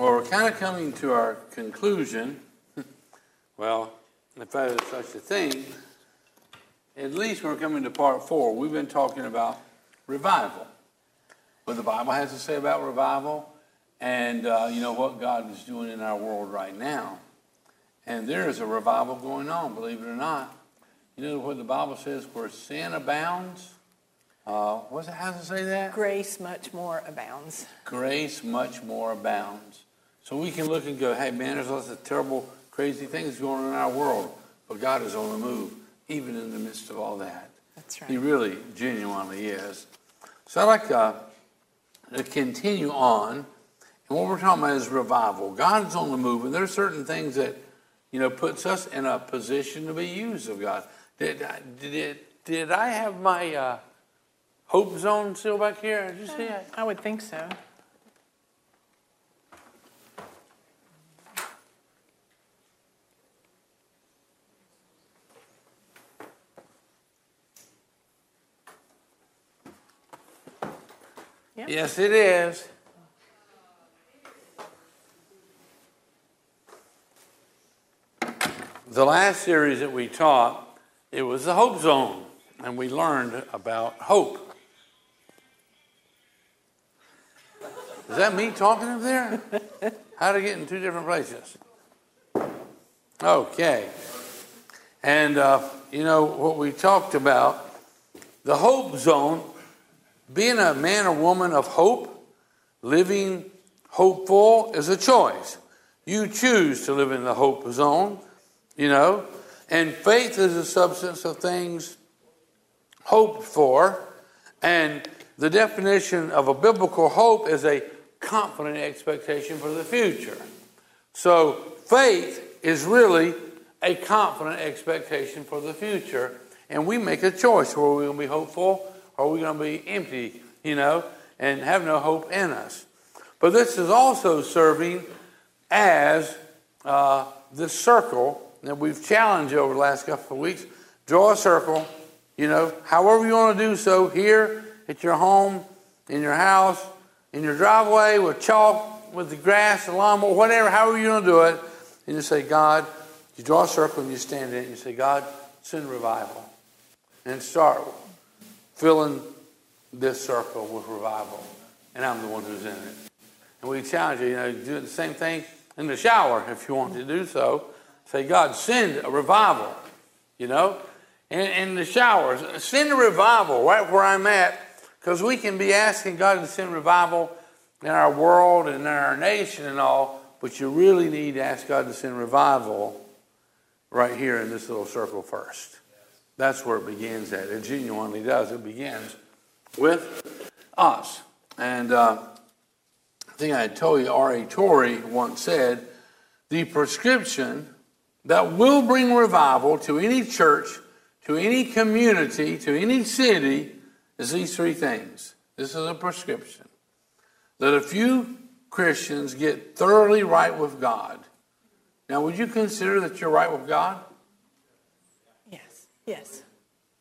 Well, we're kind of coming to our conclusion. well, if that is such a thing, at least we're coming to part four. We've been talking about revival, what the Bible has to say about revival, and uh, you know what God is doing in our world right now. And there is a revival going on, believe it or not. You know what the Bible says? Where sin abounds, uh, what's it, how does it say that? Grace much more abounds. Grace much more abounds. So we can look and go, hey man, there's lots of terrible, crazy things going on in our world, but God is on the move, even in the midst of all that. That's right. He really, genuinely is. So I'd like uh, to continue on. And what we're talking about is revival. God's on the move, and there are certain things that, you know, puts us in a position to be used of God. Did, did, did I have my uh, hope zone still back here? Did you see it? I would think so. Yes, it is. The last series that we taught, it was the Hope Zone, and we learned about hope. Is that me talking up there? How to get in two different places? Okay. And, uh, you know, what we talked about, the Hope Zone being a man or woman of hope, living hopeful is a choice. You choose to live in the hope zone, you know, and faith is a substance of things hoped for. And the definition of a biblical hope is a confident expectation for the future. So faith is really a confident expectation for the future. And we make a choice where we're going to be hopeful are we going to be empty, you know, and have no hope in us? But this is also serving as uh, this circle that we've challenged over the last couple of weeks. Draw a circle, you know, however you want to do so here at your home, in your house, in your driveway, with chalk, with the grass, the lawnmower, whatever, however you want to do it. And you say, God, you draw a circle and you stand in it and you say, God, send revival. And start filling this circle with revival, and I'm the one who's in it. And we challenge you, you know, do the same thing in the shower if you want to do so. Say, God, send a revival, you know, in, in the showers. Send a revival right where I'm at, because we can be asking God to send revival in our world and in our nation and all, but you really need to ask God to send revival right here in this little circle first. That's where it begins at. It genuinely does. It begins with us. And uh, I think I told you, R.A. Torrey once said, the prescription that will bring revival to any church, to any community, to any city is these three things. This is a prescription. That a few Christians get thoroughly right with God. Now, would you consider that you're right with God? Yes.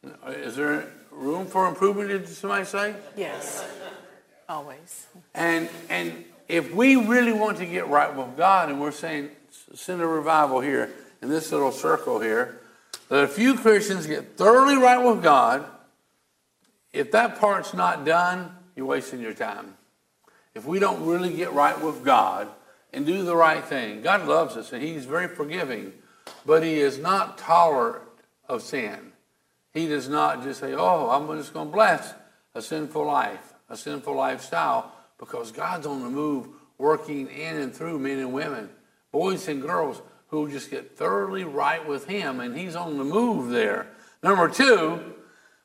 Uh, is there room for improvement, did somebody say? Yes. Always. And, and if we really want to get right with God, and we're saying, send a revival here in this little circle here, that a few Christians get thoroughly right with God, if that part's not done, you're wasting your time. If we don't really get right with God and do the right thing, God loves us and He's very forgiving, but He is not tolerant of sin. He does not just say, oh, I'm just going to bless a sinful life, a sinful lifestyle, because God's on the move, working in and through men and women, boys and girls who just get thoroughly right with Him, and He's on the move there. Number two,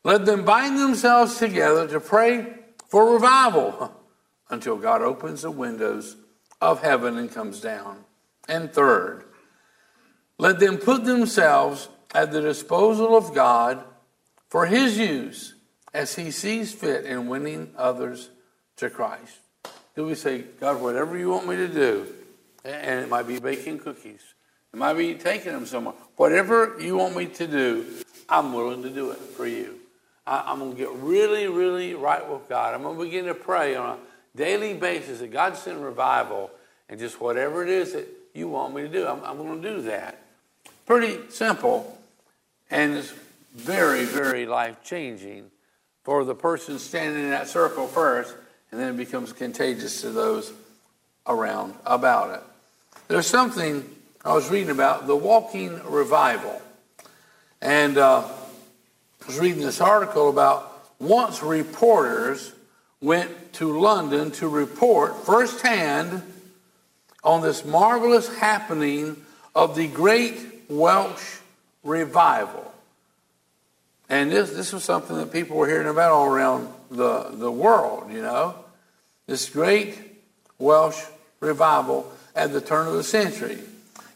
let them bind themselves together to pray for revival until God opens the windows of heaven and comes down. And third, let them put themselves at the disposal of God for his use as he sees fit in winning others to Christ. Do we say, God, whatever you want me to do, and it might be baking cookies, it might be taking them somewhere, whatever you want me to do, I'm willing to do it for you. I, am going to get really, really right with God. I'm going to begin to pray on a daily basis that God send revival and just whatever it is that you want me to do, I'm, I'm going to do that. Pretty simple, and it's very, very life changing for the person standing in that circle first, and then it becomes contagious to those around about it. There's something I was reading about the walking revival. And uh, I was reading this article about once reporters went to London to report firsthand on this marvelous happening of the great Welsh revival. And this, this was something that people were hearing about all around the, the world, you know. This great Welsh revival at the turn of the century.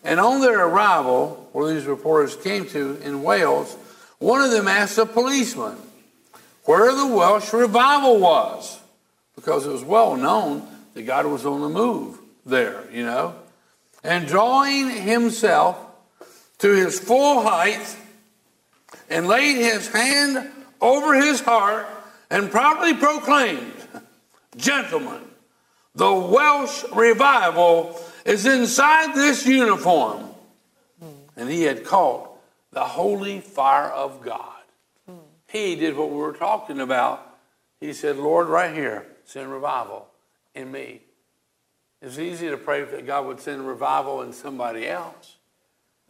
And on their arrival, where these reporters came to in Wales, one of them asked a policeman where the Welsh revival was, because it was well known that God was on the move there, you know. And drawing himself to his full height and laid his hand over his heart and proudly proclaimed, Gentlemen, the Welsh revival is inside this uniform. And he had caught the holy fire of God. He did what we were talking about. He said, Lord, right here, send revival in me. It's easy to pray that God would send revival in somebody else,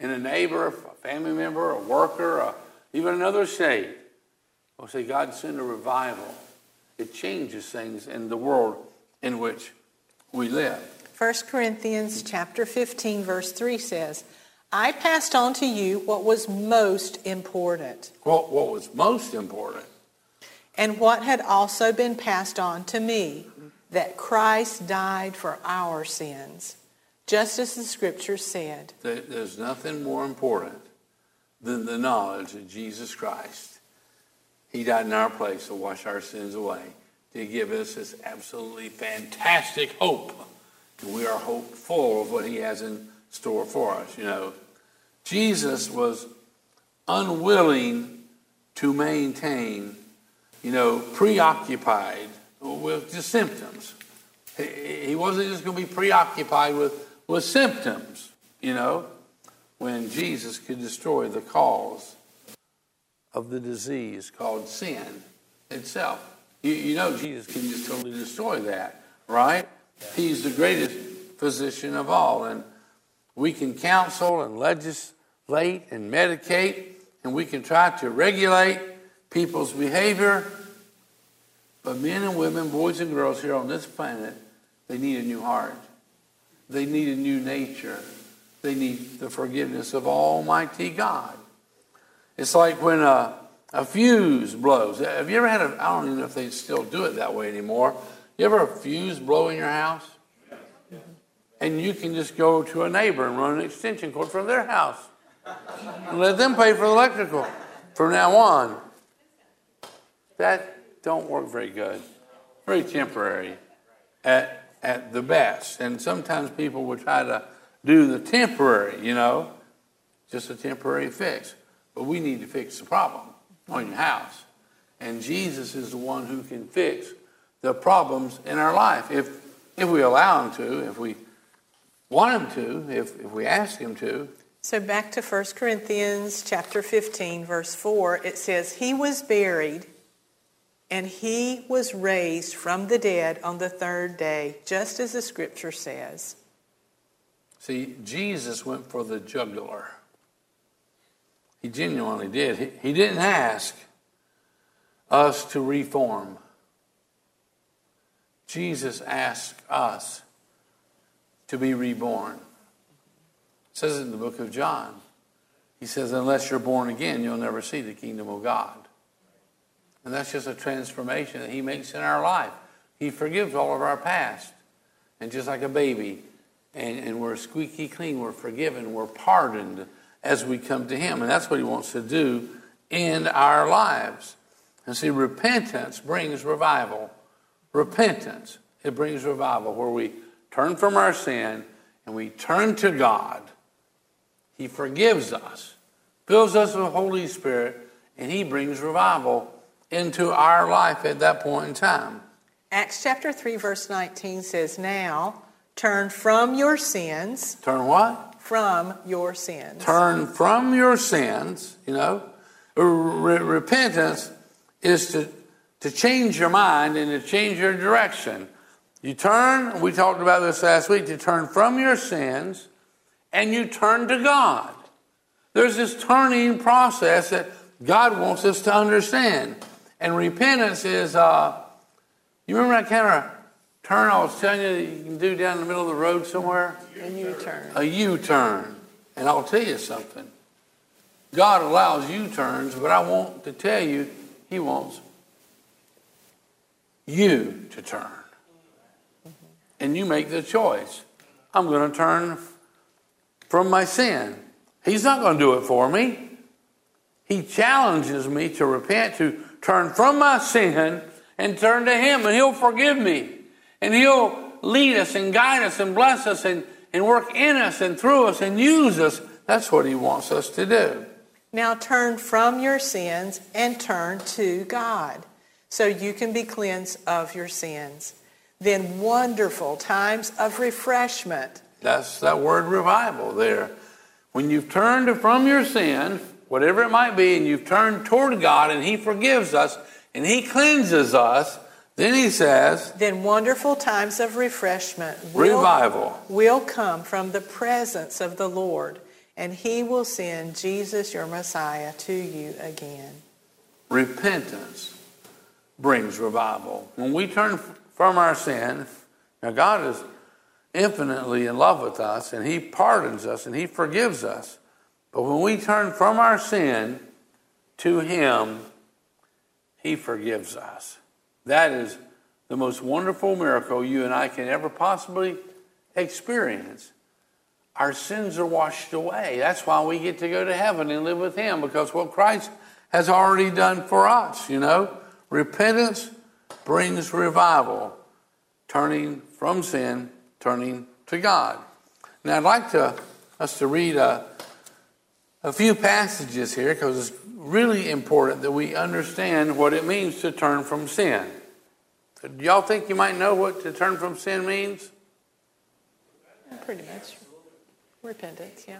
in a neighbor, a family member, a worker, a, even another state. We'll say, God, send a revival. It changes things in the world in which we live. 1 Corinthians chapter 15 verse 3 says, I passed on to you what was most important. What, what was most important? And what had also been passed on to me, that Christ died for our sins, just as the scripture said. There's nothing more important than the knowledge of Jesus Christ. He died in our place to wash our sins away, to give us this absolutely fantastic hope. And we are hopeful of what he has in store for us, you know. Jesus was unwilling to maintain, you know, preoccupied with the symptoms. He wasn't just going to be preoccupied with, with symptoms, you know, when Jesus could destroy the cause of the disease called sin itself. You, you know, Jesus can just totally destroy that, right? He's the greatest physician of all. And we can counsel and legislate and medicate, and we can try to regulate people's behavior. But men and women, boys and girls here on this planet, they need a new heart. They need a new nature. They need the forgiveness of Almighty God. It's like when a, a fuse blows. Have you ever had a, I don't even know if they still do it that way anymore. You ever a fuse blow in your house? And you can just go to a neighbor and run an extension cord from their house. And let them pay for the electrical from now on. That don't work very good. Very temporary at, at the best. And sometimes people will try to do the temporary, you know, just a temporary fix. But we need to fix the problem on your house. And Jesus is the one who can fix the problems in our life if, if we allow him to, if we want him to, if, if we ask him to. So back to 1 Corinthians chapter 15 verse 4 it says he was buried and he was raised from the dead on the third day just as the scripture says. See, Jesus went for the jugular. He genuinely did. He, he didn't ask us to reform. Jesus asked us to be reborn. It says it in the book of John. He says, unless you're born again, you'll never see the kingdom of God. And that's just a transformation that He makes in our life. He forgives all of our past. And just like a baby, and, and we're squeaky clean, we're forgiven, we're pardoned as we come to Him. And that's what He wants to do in our lives. And see, repentance brings revival. Repentance, it brings revival where we turn from our sin and we turn to God. He forgives us, fills us with the Holy Spirit, and He brings revival into our life at that point in time. Acts chapter 3, verse 19 says, Now Turn from your sins, Turn what? from your sins. Turn from your sins, you know. Re- repentance is to, to change your mind and to change your direction. You turn, we talked about this last week, to turn from your sins and you turn to God. There's this turning process that God wants us to understand. And repentance is, uh, you remember that kind of turn I was telling you that you can do down in the middle of the road somewhere? A U-turn. A U turn. And I'll tell you something. God allows U turns, but I want to tell you, He wants you to turn. And you make the choice. I'm going to turn from my sin. He's not going to do it for me. He challenges me to repent, to turn from my sin and turn to Him, and He'll forgive me. And He'll lead us and guide us and bless us and, and work in us and through us and use us. That's what He wants us to do. Now turn from your sins and turn to God so you can be cleansed of your sins. Then wonderful times of refreshment. That's that word revival there. When you've turned from your sin, whatever it might be, and you've turned toward God and He forgives us and He cleanses us, then He says, Then wonderful times of refreshment will, revival. will come from the presence of the Lord, and He will send Jesus, your Messiah, to you again. Repentance brings revival. When we turn from our sin, now God is infinitely in love with us, and He pardons us and He forgives us. But when we turn from our sin to Him, He forgives us. That is the most wonderful miracle you and I can ever possibly experience. Our sins are washed away. That's why we get to go to heaven and live with Him because what Christ has already done for us, you know. Repentance brings revival, turning from sin, turning to God. Now, I'd like to, us to read a, a few passages here because it's really important that we understand what it means to turn from sin. Do y'all think you might know what to turn from sin means? Pretty much. Repentance, yeah.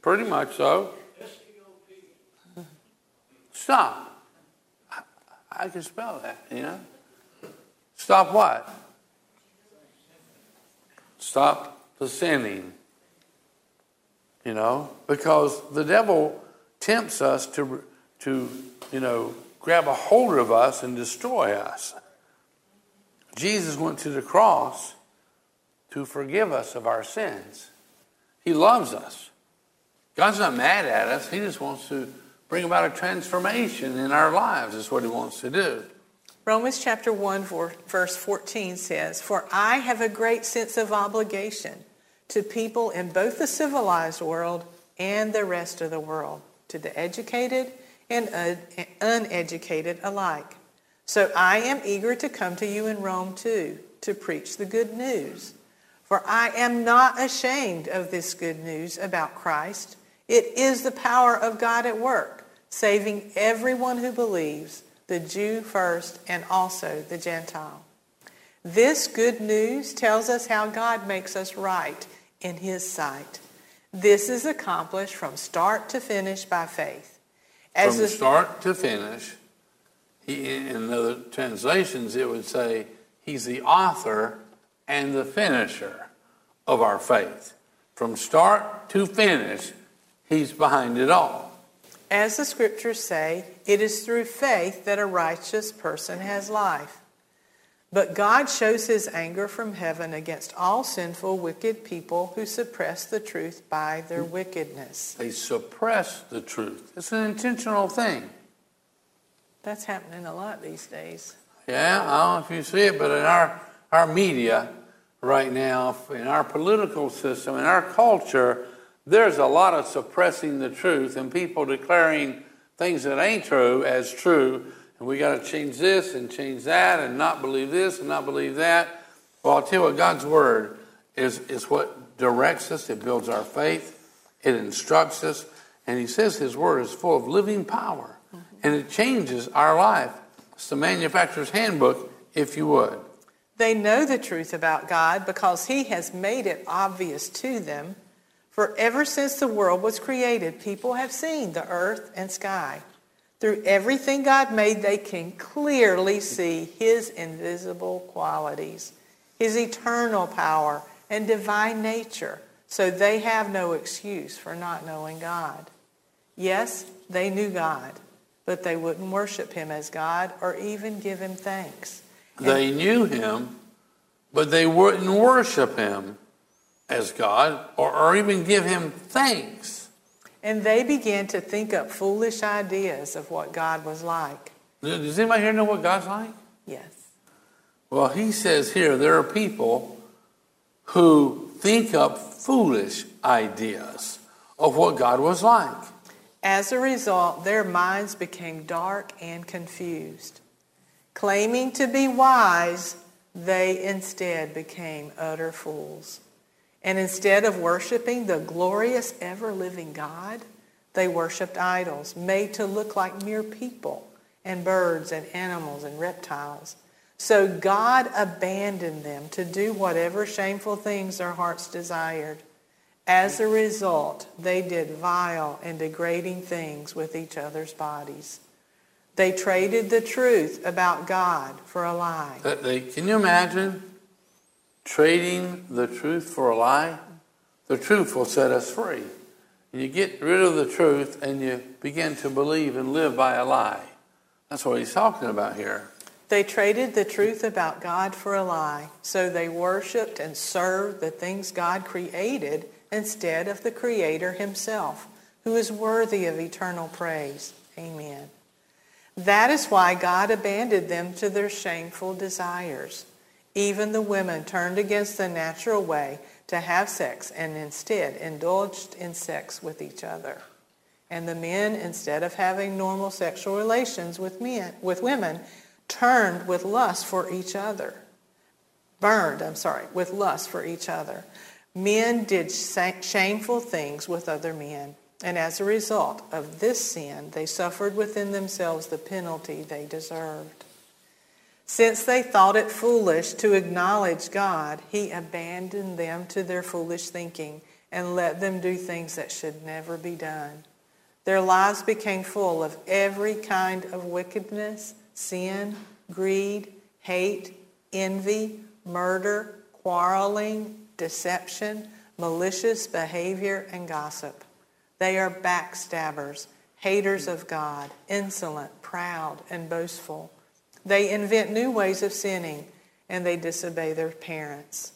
Pretty much so. Stop. I, I can spell that, you know? Stop what? Stop the sinning. You know, because the devil tempts us to, to, you know, grab a hold of us and destroy us. Jesus went to the cross to forgive us of our sins. He loves us. God's not mad at us. He just wants to bring about a transformation in our lives, is what He wants to do. Romans chapter 1, verse 14 says, For I have a great sense of obligation to people in both the civilized world and the rest of the world, to the educated and uneducated alike. So I am eager to come to you in Rome too, to preach the good news. For I am not ashamed of this good news about Christ. It is the power of God at work, saving everyone who believes, the Jew first and also the Gentile. This good news tells us how God makes us right in His sight. This is accomplished from start to finish by faith. As from start to finish, he, in other translations, it would say, He's the author and the finisher of our faith. From start to finish, He's behind it all. As the scriptures say, it is through faith that a righteous person has life. But God shows his anger from heaven against all sinful, wicked people who suppress the truth by their wickedness. They suppress the truth. It's an intentional thing. That's happening a lot these days. Yeah, I don't know if you see it, but in our, our media right now, in our political system, in our culture, there's a lot of suppressing the truth and people declaring things that ain't true as true. And we got to change this and change that and not believe this and not believe that. Well, I'll tell you what, God's word is, is what directs us, it builds our faith, it instructs us. And He says His word is full of living power mm-hmm. and it changes our life. It's the manufacturer's handbook, if you would. They know the truth about God because He has made it obvious to them. For ever since the world was created, people have seen the earth and sky. Through everything God made, they can clearly see His invisible qualities, His eternal power, and divine nature. So they have no excuse for not knowing God. Yes, they knew God, but they wouldn't worship Him as God or even give Him thanks. They knew him, but they wouldn't worship him as God or, or even give him thanks. And they began to think up foolish ideas of what God was like. Does anybody here know what God's like? Yes. Well, he says here there are people who think up foolish ideas of what God was like. As a result, their minds became dark and confused. Claiming to be wise, they instead became utter fools. And instead of worshiping the glorious, ever living God, they worshiped idols made to look like mere people and birds and animals and reptiles. So God abandoned them to do whatever shameful things their hearts desired. As a result, they did vile and degrading things with each other's bodies. They traded the truth about God for a lie. They, can you imagine trading the truth for a lie? The truth will set us free. You get rid of the truth and you begin to believe and live by a lie. That's what he's talking about here. They traded the truth about God for a lie, so they worshiped and served the things God created instead of the Creator Himself, who is worthy of eternal praise. Amen. That is why God abandoned them to their shameful desires. Even the women turned against the natural way to have sex and instead indulged in sex with each other. And the men, instead of having normal sexual relations with men, with women, turned with lust for each other. Burned, I'm sorry, with lust for each other. Men did shameful things with other men. And as a result of this sin, they suffered within themselves the penalty they deserved. Since they thought it foolish to acknowledge God, He abandoned them to their foolish thinking and let them do things that should never be done. Their lives became full of every kind of wickedness, sin, greed, hate, envy, murder, quarreling, deception, malicious behavior, and gossip. They are backstabbers, haters of God, insolent, proud, and boastful. They invent new ways of sinning and they disobey their parents.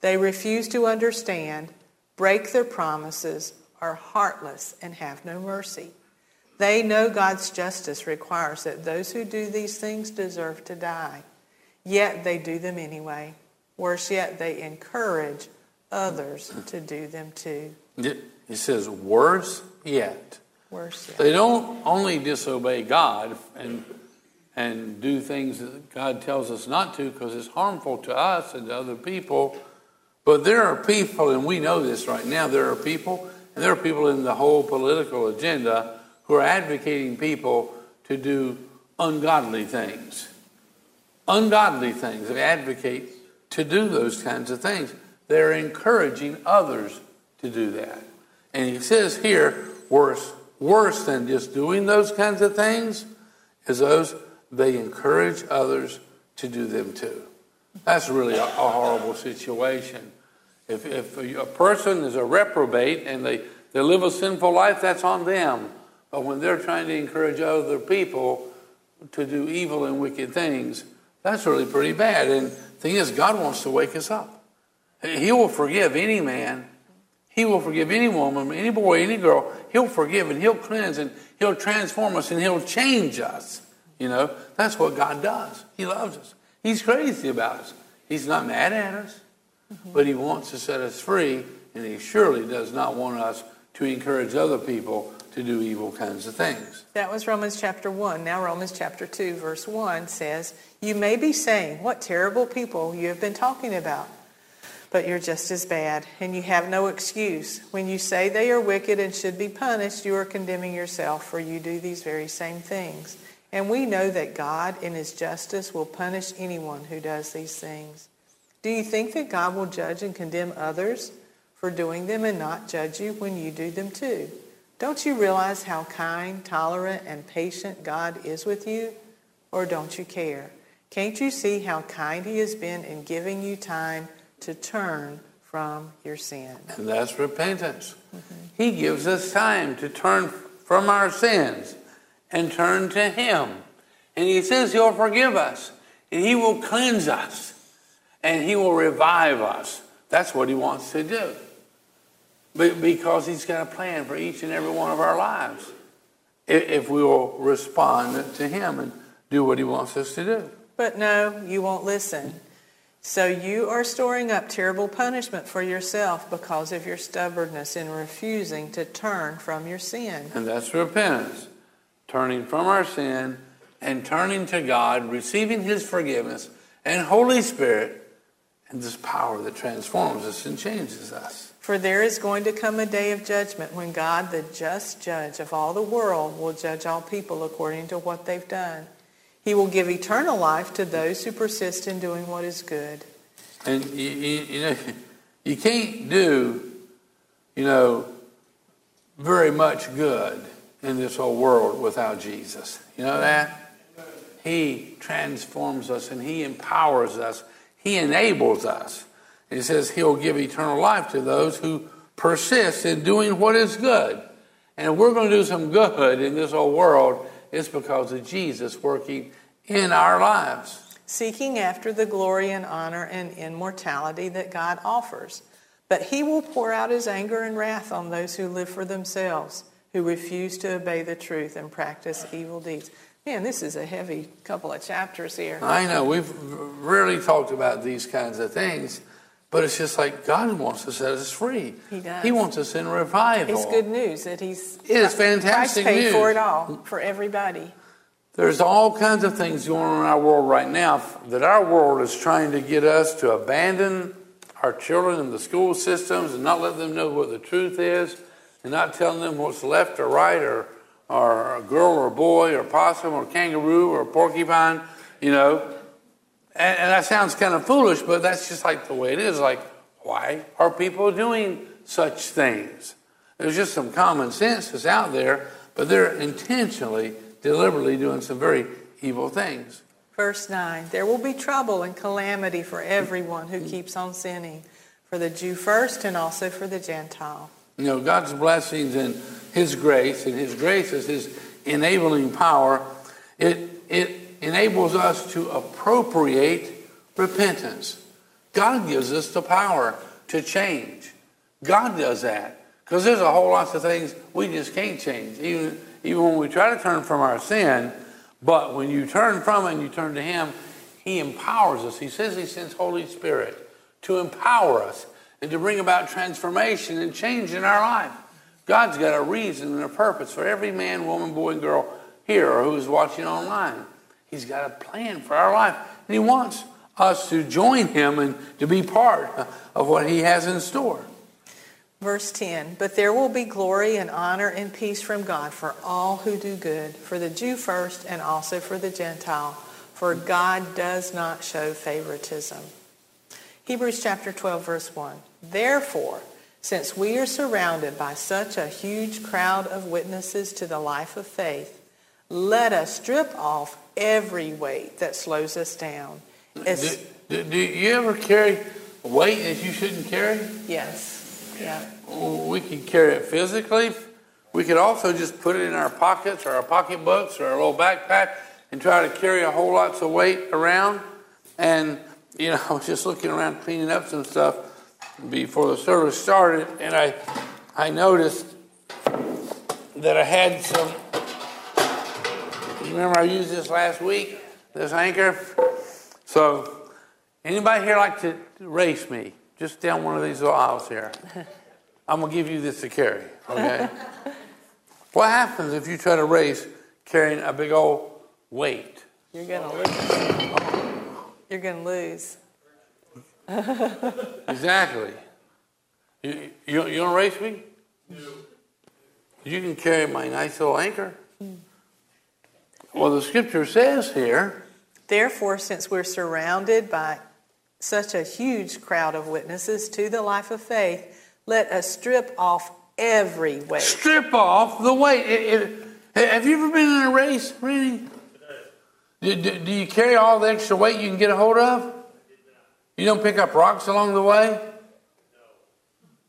They refuse to understand, break their promises, are heartless, and have no mercy. They know God's justice requires that those who do these things deserve to die, yet they do them anyway. Worse yet, they encourage others to do them too. He says, worse yet. Worse yet. They don't only disobey God and and do things that God tells us not to because it's harmful to us and to other people. But there are people, and we know this right now, there are people, and there are people in the whole political agenda who are advocating people to do ungodly things. Ungodly things. They advocate to do those kinds of things. They're encouraging others to do that. And he says here, worse, worse than just doing those kinds of things is those they encourage others to do them too. That's really a, a horrible situation. If, if a person is a reprobate and they, they live a sinful life, that's on them. But when they're trying to encourage other people to do evil and wicked things, that's really pretty bad. And the thing is, God wants to wake us up. He will forgive any man he will forgive any woman, any boy, any girl. He'll forgive and He'll cleanse and He'll transform us and He'll change us. You know, that's what God does. He loves us. He's crazy about us. He's not mad at us, mm-hmm. but He wants to set us free, and He surely does not want us to encourage other people to do evil kinds of things. That was Romans chapter 1. Now, Romans chapter 2, verse 1 says, You may be saying, What terrible people you have been talking about but you're just as bad, and you have no excuse. When you say they are wicked and should be punished, you are condemning yourself, for you do these very same things. And we know that God, in his justice, will punish anyone who does these things. Do you think that God will judge and condemn others for doing them and not judge you when you do them too? Don't you realize how kind, tolerant, and patient God is with you? Or don't you care? Can't you see how kind he has been in giving you time to turn from your sin? And that's repentance. Mm-hmm. He gives us time to turn from our sins and turn to Him. And He says He'll forgive us, and He will cleanse us, and He will revive us. That's what He wants to do. But because He's got a plan for each and every one of our lives if we will respond to Him and do what He wants us to do. But no, you won't listen. So you are storing up terrible punishment for yourself because of your stubbornness in refusing to turn from your sin. And that's repentance turning from our sin and turning to God, receiving His forgiveness and Holy Spirit and this power that transforms us and changes us. For there is going to come a day of judgment when God, the just judge of all the world, will judge all people according to what they've done. He will give eternal life to those who persist in doing what is good. And you, you, you know, you can't do, you know, very much good in this whole world without Jesus. You know that? He transforms us and He empowers us. He enables us. He says He'll give eternal life to those who persist in doing what is good. And we're going to do some good in this whole world, it's because of Jesus working in our lives. Seeking after the glory and honor and immortality that God offers. But He will pour out His anger and wrath on those who live for themselves who refuse to obey the truth and practice evil deeds. Man, this is a heavy couple of chapters here. I know. We've rarely talked about these kinds of things, but it's just like God wants to set us free. He does. He wants us in revival. It's good news that He's. It is fantastic Christ paid news. for it all, for everybody. There's all kinds of things going on in our world right now that our world is trying to get us to abandon our children in the school systems and not let them know what the truth is and not telling them what's left or right or, or a girl or a boy or possum or kangaroo or porcupine, you know. And, and that sounds kind of foolish, but that's just like the way it is. Like, why are people doing such things? There's just some common sense that's out there, but they're intentionally, deliberately doing some very evil things. Verse 9 There will be trouble and calamity for everyone who keeps on sinning, for the Jew first and also for the Gentile. You know, God's blessings and His grace, and His grace is His enabling power. It, it enables us to appropriate repentance. God gives us the power to change. God does that. Because there's a whole lot of things we just can't change. Even, even when we try to turn from our sin, but when you turn from it and you turn to Him, He empowers us. He says He sends Holy Spirit to empower us and to bring about transformation and change in our life. God's got a reason and a purpose for every man, woman, boy, and girl here or who's watching online. He's got a plan for our life, and He wants us to join Him and to be part of what He has in store. Verse 10 But there will be glory and honor and peace from God for all who do good, for the Jew first and also for the Gentile, for God does not show favoritism. Hebrews chapter 12, verse 1. Therefore, since we are surrounded by such a huge crowd of witnesses to the life of faith, let us strip off every weight that slows us down. Do, do, do, you ever carry a weight that you shouldn't carry? Yes. Yeah. We can carry it physically. We could also just put it in our pockets or our pocketbooks or our little backpack and try to carry a whole lots of weight around. And you know, I was just looking around cleaning up some stuff before the service started, and I, I noticed that I had some. Remember, I used this last week, this anchor. So, anybody here like to race me? Just down one of these little aisles here. I'm gonna give you this to carry. Okay. what happens if you try to race carrying a big old weight? You're gonna lose. You're to lose. exactly. You, you, you want to race me? No. You can carry my nice little anchor. Well, the scripture says here, Therefore, since we're surrounded by such a huge crowd of witnesses to the life of faith, let us strip off every weight. strip off the weight. It- it- have you ever been in a race, really? Do, do, do you carry all the extra weight you can get a hold of? You don't pick up rocks along the way?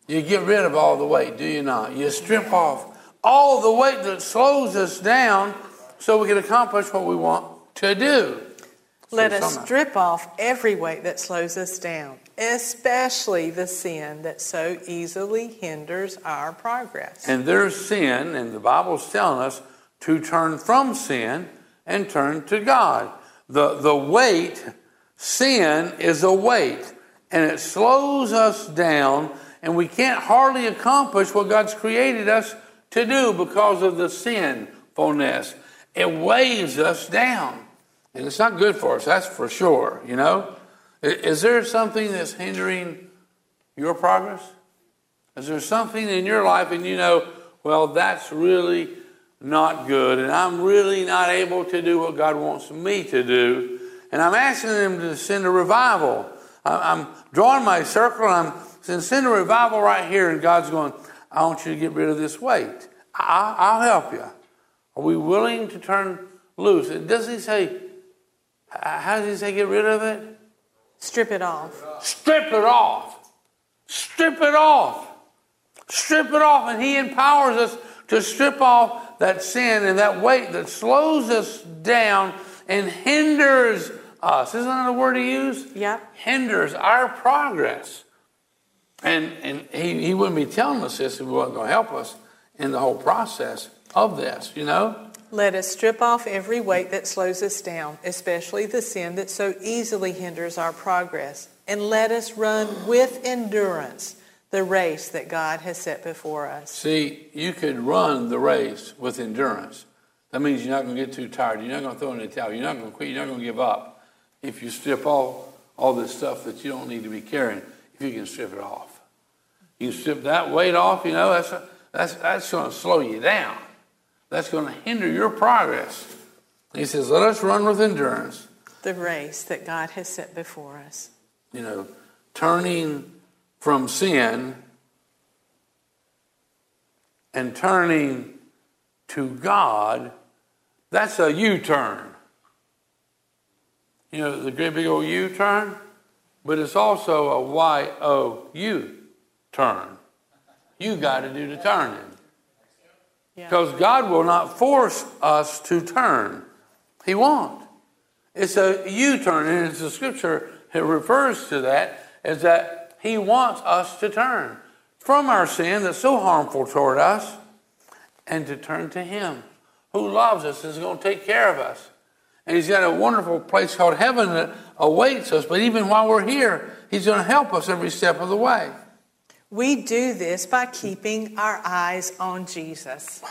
You get rid of all the weight, do you not? You strip off all the weight that slows us down so we can accomplish what we want to do. Let So us strip off every weight that slows us down, especially the sin that so easily hinders our progress. And there's sin, and the Bible's telling us to turn from sin and turn to God. The, the weight, sin is a weight, and it slows us down, and we can't hardly accomplish what God's created us to do because of the sinfulness. It weighs us down, and it's not good for us, that's for sure, you know? Is there something that's hindering your progress? Is there something in your life and you know, well, that's really not good, and I'm really not able to do what God wants me to do, and I'm asking Him to send a revival. I- I'm drawing my circle, and I'm saying, send a revival right here, and God's going, I want you to get rid of this weight. I- I'll help you. Are we willing to turn loose? Does He say, how does He say get rid of it? Strip it off. Strip it off. Strip it off. Strip it off. And He empowers us to strip off that sin and that weight that slows us down and hinders us. Isn't that a word He used? Yeah. Hinders our progress. And, and he, he wouldn't be telling us this if He wasn't going to help us in the whole process of this, you know? Let us strip off every weight that slows us down, especially the sin that so easily hinders our progress, and let us run with endurance the race that God has set before us. See, you could run the race with endurance. That means you're not going to get too tired. You're not going to throw in the towel. You're not going to quit. You're not going to give up. If you strip all, all this stuff that you don't need to be carrying, if you can strip it off. You can strip that weight off, you know, that's, that's, that's going to slow you down. That's going to hinder your progress. He says, let us run with endurance, The race that God has set before us. you know, turning from sin and turning to God, that's a U turn. You know, the great big old U turn, but it's also a Y O U turn. You got to do the turning. Yeah. Because God will not force us to turn. He won't. It's a U turn, and it's the scripture that refers to that is that He wants us to turn from our sin that's so harmful toward us and to turn to Him who loves us and is going to take care of us. And He's got a wonderful place called heaven that awaits us, but even while we're here, He's going to help us every step of the way. We do this by keeping our eyes on Jesus.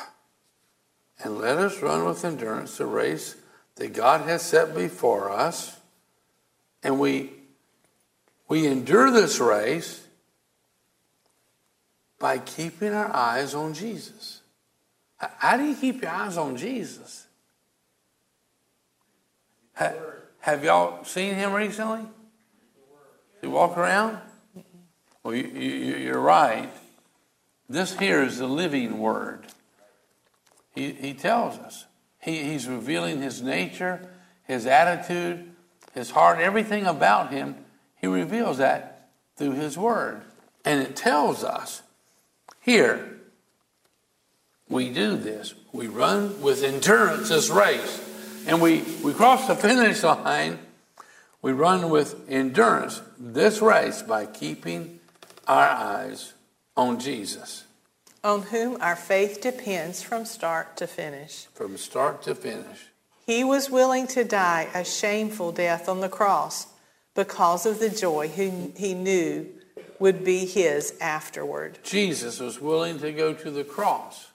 And let us run with endurance the race that God has set before us. And we, we endure this race by keeping our eyes on Jesus. How do you keep your eyes on Jesus? Ha- have y'all seen him recently? He walk around? Well, you, you, you're right. This here is the living word. He, he tells us. He, he's revealing his nature, his attitude, his heart, everything about him. He reveals that through his word. And it tells us here, we do this. We run with endurance this race. And we, we cross the finish line. We run with endurance this race by keeping our eyes on Jesus on whom our faith depends from start to finish. from start to finish. He was willing to die a shameful death on the cross because of the joy he, he knew would be his afterward. Jesus was willing to go to the cross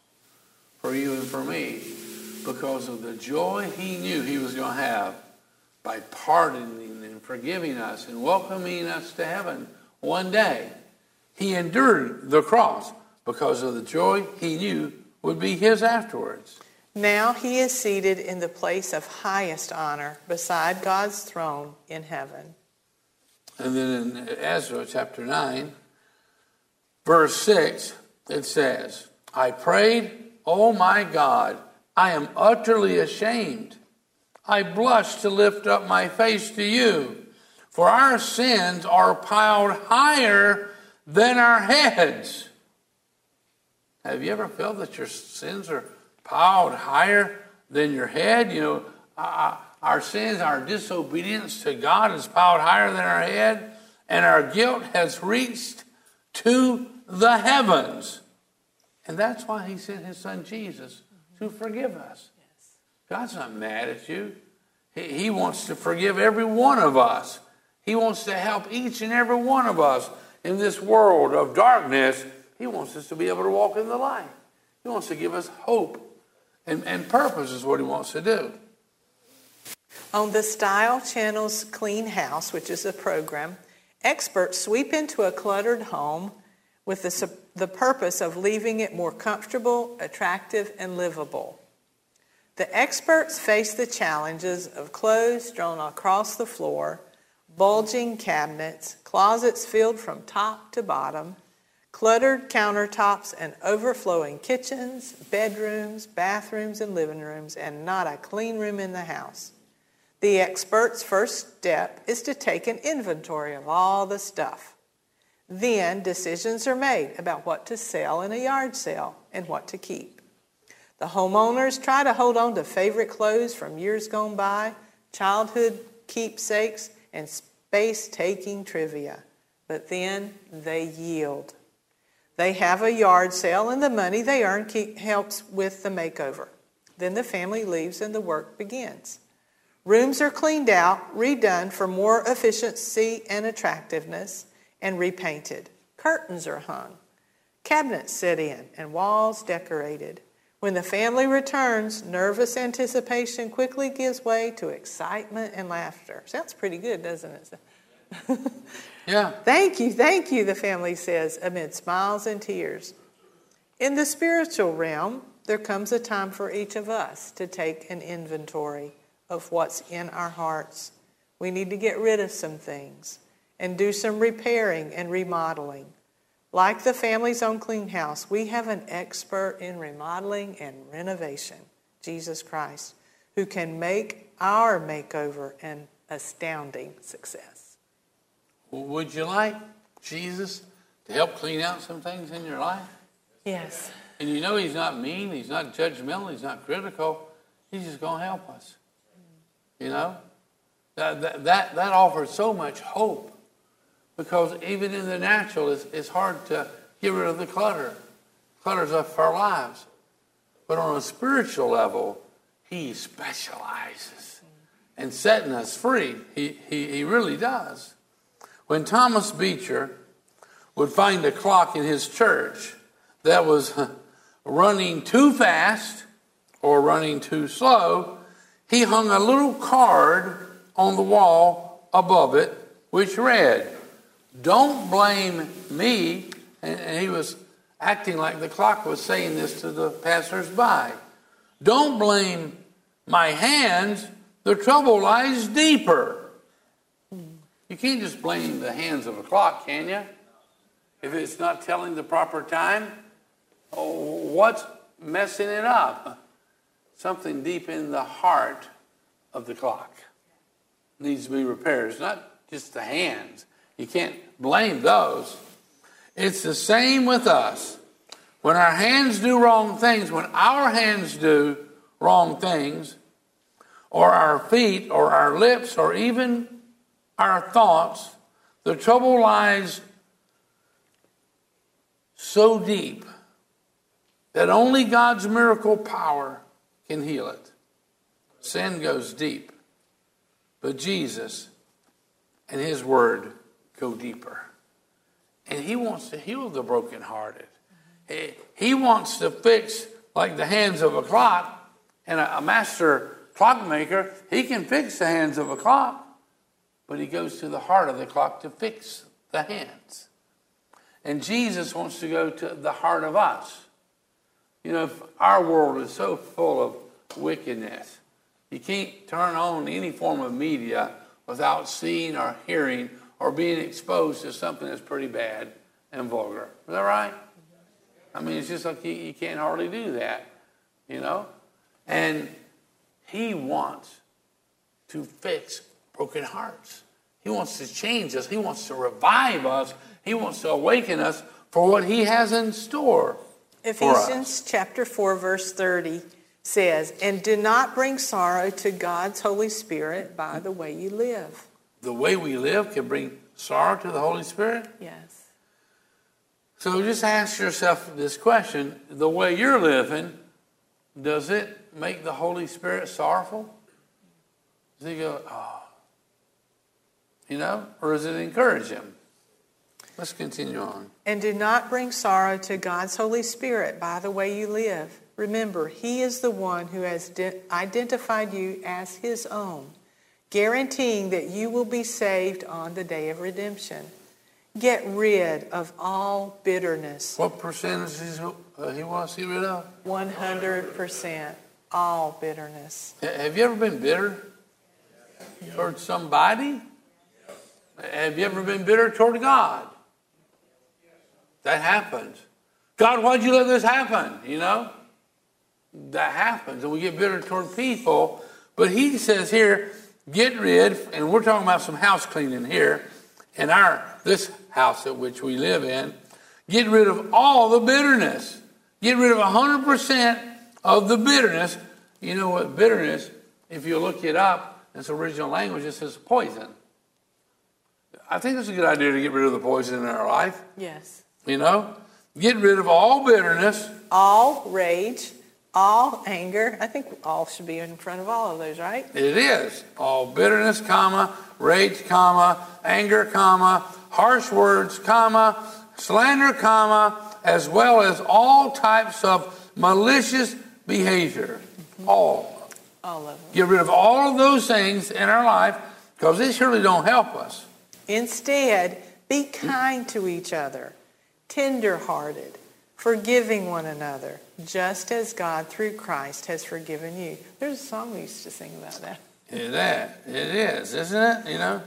for you and for me because of the joy he knew he was going to have by pardoning and forgiving us and welcoming us to heaven one day. He endured the cross because of the joy he knew would be his afterwards. Now he is seated in the place of highest honor beside God's throne in heaven. And then in Ezra chapter 9, verse 6, it says, I prayed, Oh my God, I am utterly ashamed. I blush to lift up my face to you, for our sins are piled higher than our heads. Have you ever felt that your sins are piled higher than your head? You know, our sins, our disobedience to God is piled higher than our head, and our guilt has reached to the heavens. And that's why he sent his son Jesus to forgive us. God's not mad at you. He, he wants to forgive every one of us. He wants to help each and every one of us in this world of darkness. He wants us to be able to walk in the light. He wants to give us hope and, and purpose, is what he wants to do. On the Style Channel's Clean House, which is a program, experts sweep into a cluttered home with the, the purpose of leaving it more comfortable, attractive, and livable. The experts face the challenges of clothes strewn across the floor, bulging cabinets, closets filled from top to bottom, cluttered countertops, and overflowing kitchens, bedrooms, bathrooms, and living rooms, and not a clean room in the house. The expert's first step is to take an inventory of all the stuff. Then decisions are made about what to sell in a yard sale and what to keep. The homeowners try to hold on to favorite clothes from years gone by, childhood keepsakes, and space taking trivia. But then they yield. They have a yard sale, and the money they earn keep, helps with the makeover. Then the family leaves and the work begins. Rooms are cleaned out, redone for more efficiency and attractiveness, and repainted. Curtains are hung, cabinets set in, and walls decorated. When the family returns, nervous anticipation quickly gives way to excitement and laughter. Sounds pretty good, doesn't it? yeah. Thank you, thank you, the family says amid smiles and tears. In the spiritual realm, there comes a time for each of us to take an inventory of what's in our hearts. We need to get rid of some things and do some repairing and remodeling. Like the family's own clean house, we have an expert in remodeling and renovation, Jesus Christ, who can make our makeover an astounding success. Would you like Jesus to help clean out some things in your life? Yes. And you know He's not mean, He's not judgmental, He's not critical. He's just going to help us. You know? That, that, that, that offers so much hope because even in the natural, it's, it's hard to get rid of the clutter. Clutter's up our lives. But on a spiritual level, He specializes in setting us free. He, he, he really does. When Thomas Beecher would find a clock in his church that was running too fast or running too slow, he hung a little card on the wall above it which read, don't blame me. And he was acting like the clock was saying this to the passersby. Don't blame my hands. The trouble lies deeper. You can't just blame the hands of a clock, can you? If it's not telling the proper time, oh, what's messing it up? Something deep in the heart of the clock needs to be repaired. It's not just the hands. You can't blame those. It's the same with us. When our hands do wrong things, when our hands do wrong things, or our feet, or our lips, or even our thoughts, the trouble lies so deep that only God's miracle power can heal it. Sin goes deep, but Jesus and His Word go deeper. And he wants to heal the brokenhearted. He, he wants to fix, like the hands of a clock, and a, a master clockmaker, he can fix the hands of a clock, but he goes to the heart of the clock to fix the hands. And Jesus wants to go to the heart of us. You know, our world is so full of wickedness. You can't turn on any form of media without seeing or hearing or being exposed to something that's pretty bad and vulgar. Is that right? I mean, it's just like you, can't hardly do that, you know? And he wants to fix broken hearts. He wants to change us. He wants to revive us. He wants to awaken us for what he has in store. Ephesians chapter 4, verse 30 says, And do not bring sorrow to God's Holy Spirit by the way you live. The way we live can bring sorrow to the Holy Spirit? Yes. So just ask yourself this question the way you're living, does it make the Holy Spirit sorrowful? Does he go, oh, you know, or does it encourage him? Let's continue on. And do not bring sorrow to God's Holy Spirit by the way you live. Remember, He is the one who has de- identified you as His own, guaranteeing that you will be saved on the day of redemption. Get rid of all bitterness. What percentage is, uh, he wants to get rid of? 100%. All bitterness. Have you ever been bitter toward somebody? Have you ever been bitter toward God? That happens. God, why'd you let this happen? You know? That happens. And we get bitter toward people. But he says here, get rid, and we're talking about some house cleaning here in our this house at which we live in. Get rid of all the bitterness. Get rid of 100% of the bitterness. You know what bitterness, if you look it up, its original language, it says poison. I think it's a good idea to get rid of the poison in our life. Yes. You know, get rid of all bitterness, all rage, all anger. I think all should be in front of all of those, right? It is all bitterness, comma, rage, comma, anger, comma, harsh words, comma, slander, comma, as well as all types of malicious behavior. Mm-hmm. All. All of them. Get rid of all of those things in our life because they surely don't help us. Instead, be kind to each other tender-hearted, forgiving one another, just as God through Christ has forgiven you. There's a song we used to sing about that. It that it is, isn't it? You know.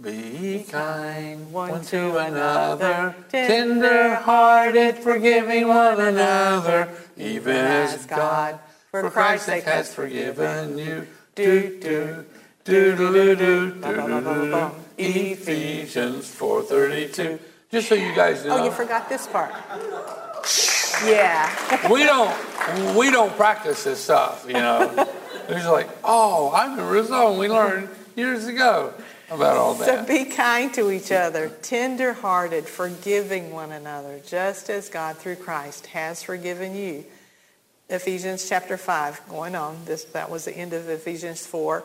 Be kind one to another, tender-hearted, forgiving one another, even as God, for Christ's sake, has forgiven you. Do do do do do do do. Ephesians four thirty two. Just so you guys know. Oh, you forgot this part. Yeah. we don't we don't practice this stuff, you know. It's like, oh, I remember a song we learned years ago about all that. So be kind to each other, tender hearted, forgiving one another, just as God through Christ has forgiven you. Ephesians chapter 5, going on. This that was the end of Ephesians 4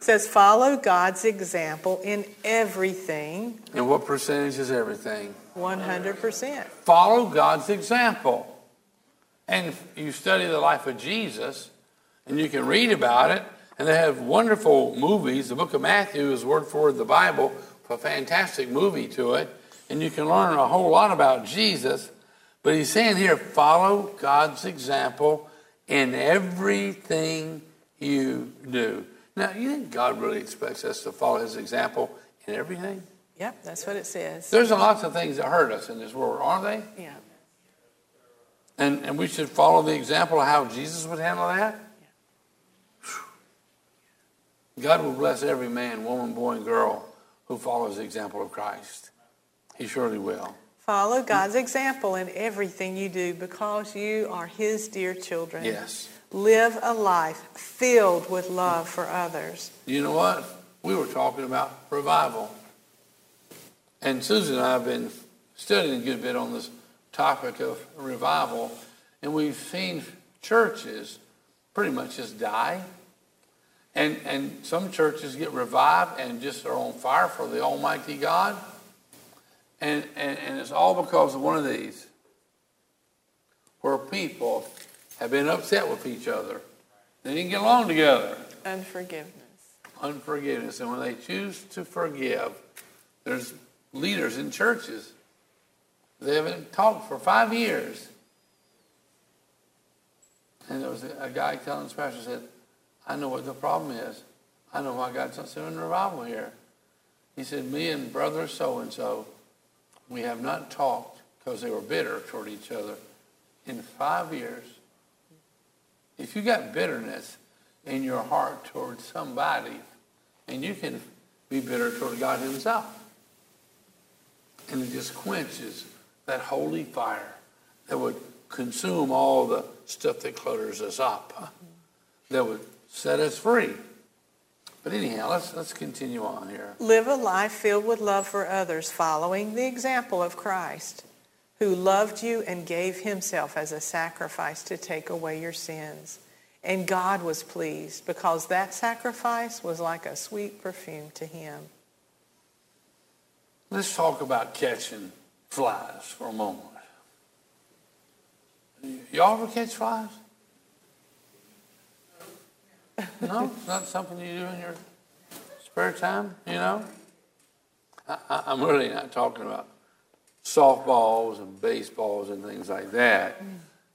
says follow God's example in everything. And what percentage is everything? 100%. Follow God's example. And you study the life of Jesus, and you can read about it, and they have wonderful movies. The book of Matthew is word for word the Bible, a fantastic movie to it, and you can learn a whole lot about Jesus. But he's saying here, follow God's example in everything you do. Now, you think God really expects us to follow his example in everything? Yep, that's what it says. There's lots of things that hurt us in this world, aren't they? Yeah. And, and we should follow the example of how Jesus would handle that? Yeah. God will bless every man, woman, boy, and girl who follows the example of Christ. He surely will. Follow God's example in everything you do because you are his dear children. Yes. Live a life filled with love for others. You know what? We were talking about revival. And Susan and I have been studying a good bit on this topic of revival. And we've seen churches pretty much just die. And, and some churches get revived and just are on fire for the Almighty God. And, and, and it's all because of one of these where people have been upset with each other. They didn't get along together. Unforgiveness. Unforgiveness. And when they choose to forgive, there's leaders in churches. They haven't talked for five years. And there was a, guy telling his pastor said, I know what the problem is. I know why God's not sending revival here. He said, me and brother so-and-so, we have not talked because they were bitter toward each other in five years. If you got bitterness in your heart towards somebody, and you can be bitter toward God himself. And it just quenches that holy fire that would consume all the stuff that clutters us up, that would set us free. But anyhow, let's, let's continue on here. Live a life filled with love for others, following the example of Christ, who loved you and gave himself as a sacrifice to take away your sins. And God was pleased because that sacrifice was like a sweet perfume to him. Let's talk about catching flies for a moment. Y'all ever catch flies? No, it's not something you do in your spare time, you know? I, am really not talking about softballs and baseballs and things like that.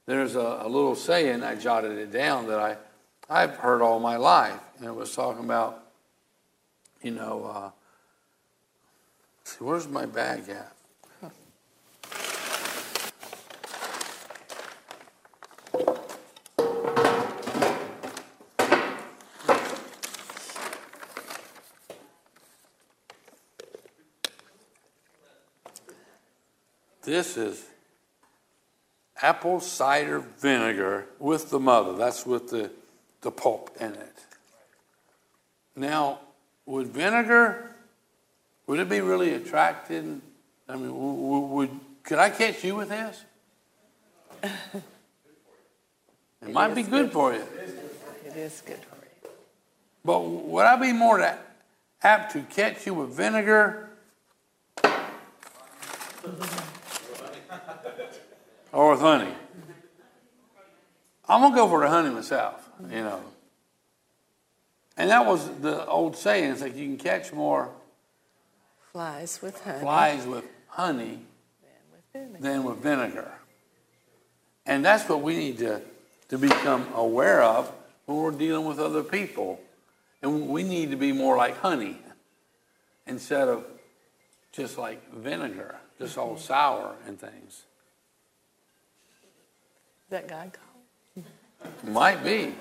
There's a, a, little saying, I jotted it down, that I, I've heard all my life. And it was talking about, you know, uh, where's my bag at? This is apple cider vinegar with the mother. That's with the, the pulp in it. Now, would vinegar, would it be really attracted? I mean, would, would could I catch you with this? It, it might be good for you. It is good for you. But would I be more apt to catch you with vinegar or with honey. I'm gonna go for the honey myself, you know. And that was the old saying: it's like you can catch more flies with honey, flies with honey than with, than with vinegar. And that's what we need to, to become aware of when we're dealing with other people. And we need to be more like honey instead of just like vinegar, just all mm-hmm. sour and things that God called? Might be.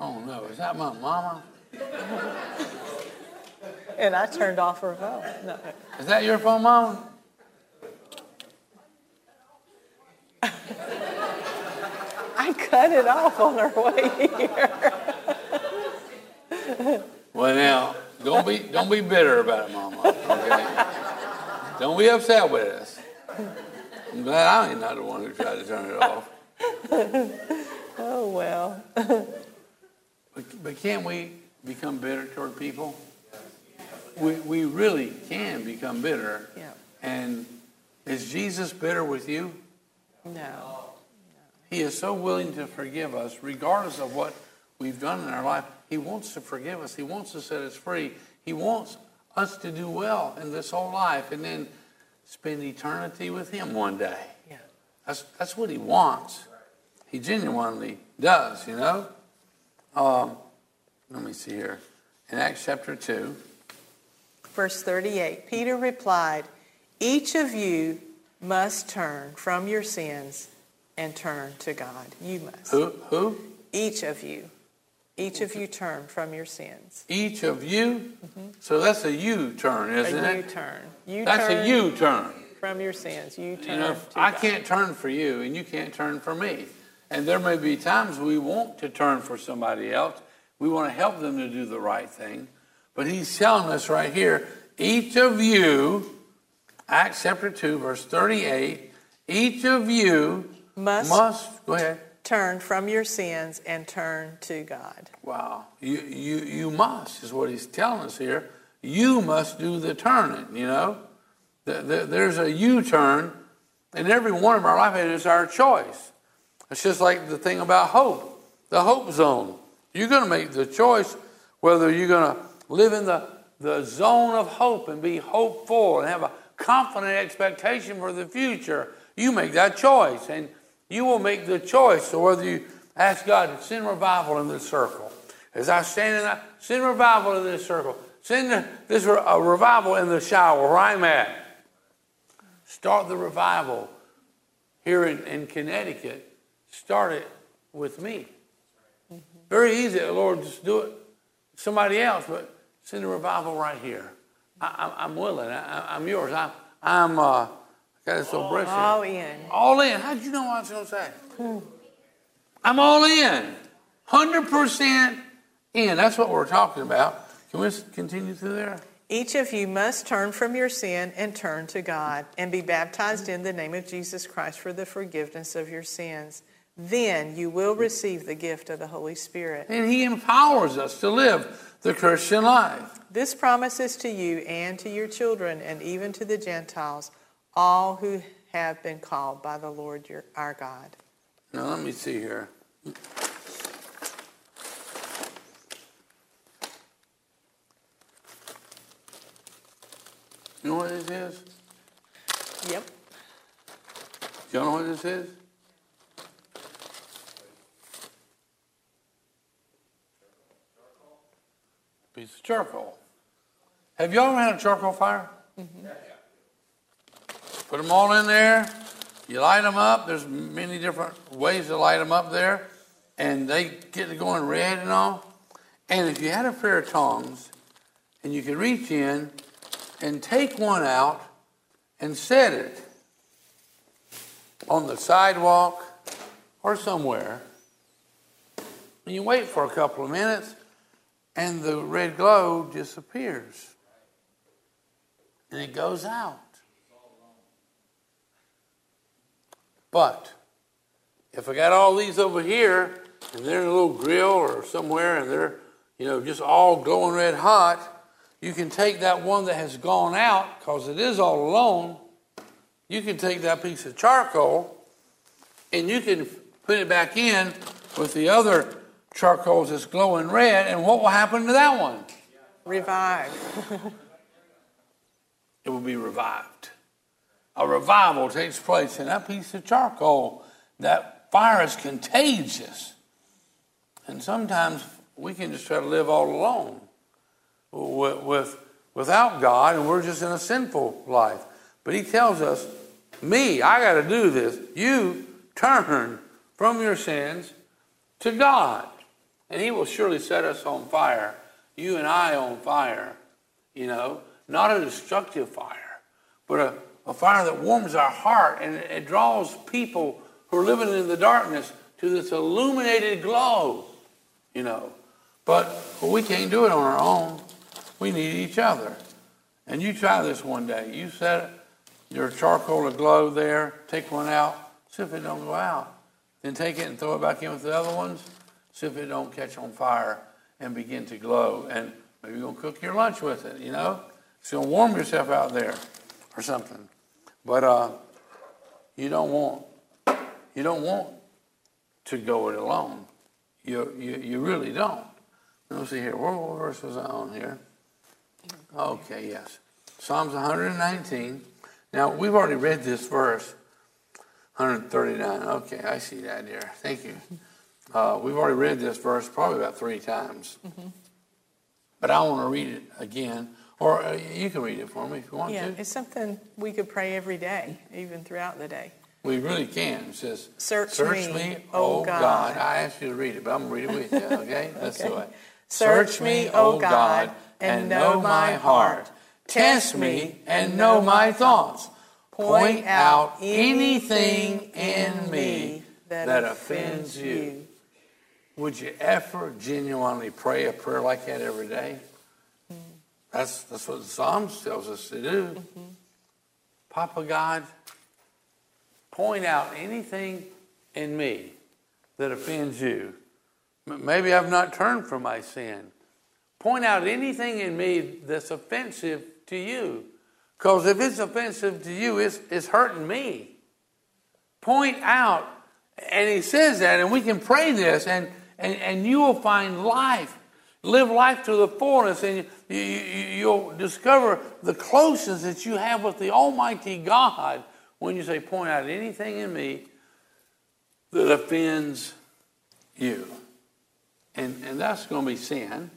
Oh no, is that my mama? and I turned off her phone. No. Is that your phone, mama? I cut it off on her way here. well, now don't be don't be bitter about it, mama. Okay. Don't be upset with us. I'm glad I ain't not the one who tried to turn it off. oh, well. but, but can't we become bitter toward people? We, we really can become bitter. Yeah. And is Jesus bitter with you? No. He is so willing to forgive us, regardless of what we've done in our life. He wants to forgive us. He wants to set us free. He wants us to do well in this whole life and then spend eternity with Him one day. Yeah. That's, that's what He wants. He genuinely does, you know? Um, let me see here. In Acts chapter 2, verse 38, Peter replied, Each of you must turn from your sins and turn to God. You must. Who? Who? Each of you. Each of you turn from your sins. Each of you? Mm-hmm. So that's a U turn, isn't a it? U turn. You turn. that's turn a U turn. From your sins. You turn. You know, I can't turn for you, and you can't turn for me. And there may be times we want to turn for somebody else. We want to help them to do the right thing. But he's telling us right here each of you, Acts chapter 2, verse 38, each of you must, must go ahead turn from your sins and turn to God. Wow. You, you, you must, is what he's telling us here. You must do the turning, you know. There's a U turn in every one of our life, and it's our choice. It's just like the thing about hope, the hope zone. You're going to make the choice whether you're going to live in the, the zone of hope and be hopeful and have a confident expectation for the future, you make that choice. And you will make the choice. So whether you ask God to send revival in this circle, as I stand in that, send revival in this circle, send this a revival in the shower where I'm at. Start the revival here in, in Connecticut. Start it with me. Mm-hmm. Very easy, Lord, just do it. Somebody else, but send a revival right here. I, am willing. I, am yours. I, I'm uh, got so All in. All in. How did you know what I was going to say? Hmm. I'm all in. 100% in. That's what we're talking about. Can we continue through there? Each of you must turn from your sin and turn to God and be baptized in the name of Jesus Christ for the forgiveness of your sins. Then you will receive the gift of the Holy Spirit. And He empowers us to live the Christian life. This promise is to you and to your children and even to the Gentiles, all who have been called by the Lord your, our God. Now, let me see here. You know what this is? Yep. You know what this is? Piece of charcoal. Have you all ever had a charcoal fire? Mm-hmm. Put them all in there. You light them up. There's many different ways to light them up there, and they get to going red and all. And if you had a pair of tongs, and you could reach in and take one out and set it on the sidewalk or somewhere, and you wait for a couple of minutes, and the red glow disappears, and it goes out. But if I got all these over here and they're in a little grill or somewhere and they're, you know, just all glowing red hot, you can take that one that has gone out because it is all alone. You can take that piece of charcoal and you can put it back in with the other charcoals that's glowing red, and what will happen to that one? Revive. it will be revived a revival takes place in that piece of charcoal. That fire is contagious. And sometimes we can just try to live all alone with, with, without God, and we're just in a sinful life. But He tells us, me, I got to do this. You turn from your sins to God, and He will surely set us on fire. You and I on fire, you know, not a destructive fire, but a a fire that warms our heart and it draws people who are living in the darkness to this illuminated glow, you know. But we can't do it on our own. We need each other. And you try this one day. You set your charcoal to glow there, take one out, see if it don't go out. Then take it and throw it back in with the other ones, see if it don't catch on fire and begin to glow. And maybe you're going to cook your lunch with it, you know? So warm yourself out there or something. But uh, you don't want you don't want to go it alone. You you, you really don't. Let me see here. What, what verse was I on here? Okay, yes. Psalms 119. Now we've already read this verse. 139. Okay, I see that there. Thank you. Uh, we've already read this verse probably about three times. Mm-hmm. But I want to read it again or uh, you can read it for me if you want yeah, to. it's something we could pray every day, even throughout the day. We really can. It says, Search, Search me, me, O God. God. I asked you to read it, but I'm going to read it with you, okay? Let's okay. do it. Search me, O God, and know my heart. Test me and know my thoughts. Point out anything in me that offends you. Would you ever genuinely pray a prayer like that every day? That's, that's what the Psalms tells us to do. Mm-hmm. Papa God, point out anything in me that offends you. Maybe I've not turned from my sin. Point out anything in me that's offensive to you. Because if it's offensive to you, it's, it's hurting me. Point out, and he says that, and we can pray this, and, and, and you will find life Live life to the fullness, and you, you, will discover the closeness that you have with the Almighty God when you say, Point out anything in me that offends you. And, and that's going to be sin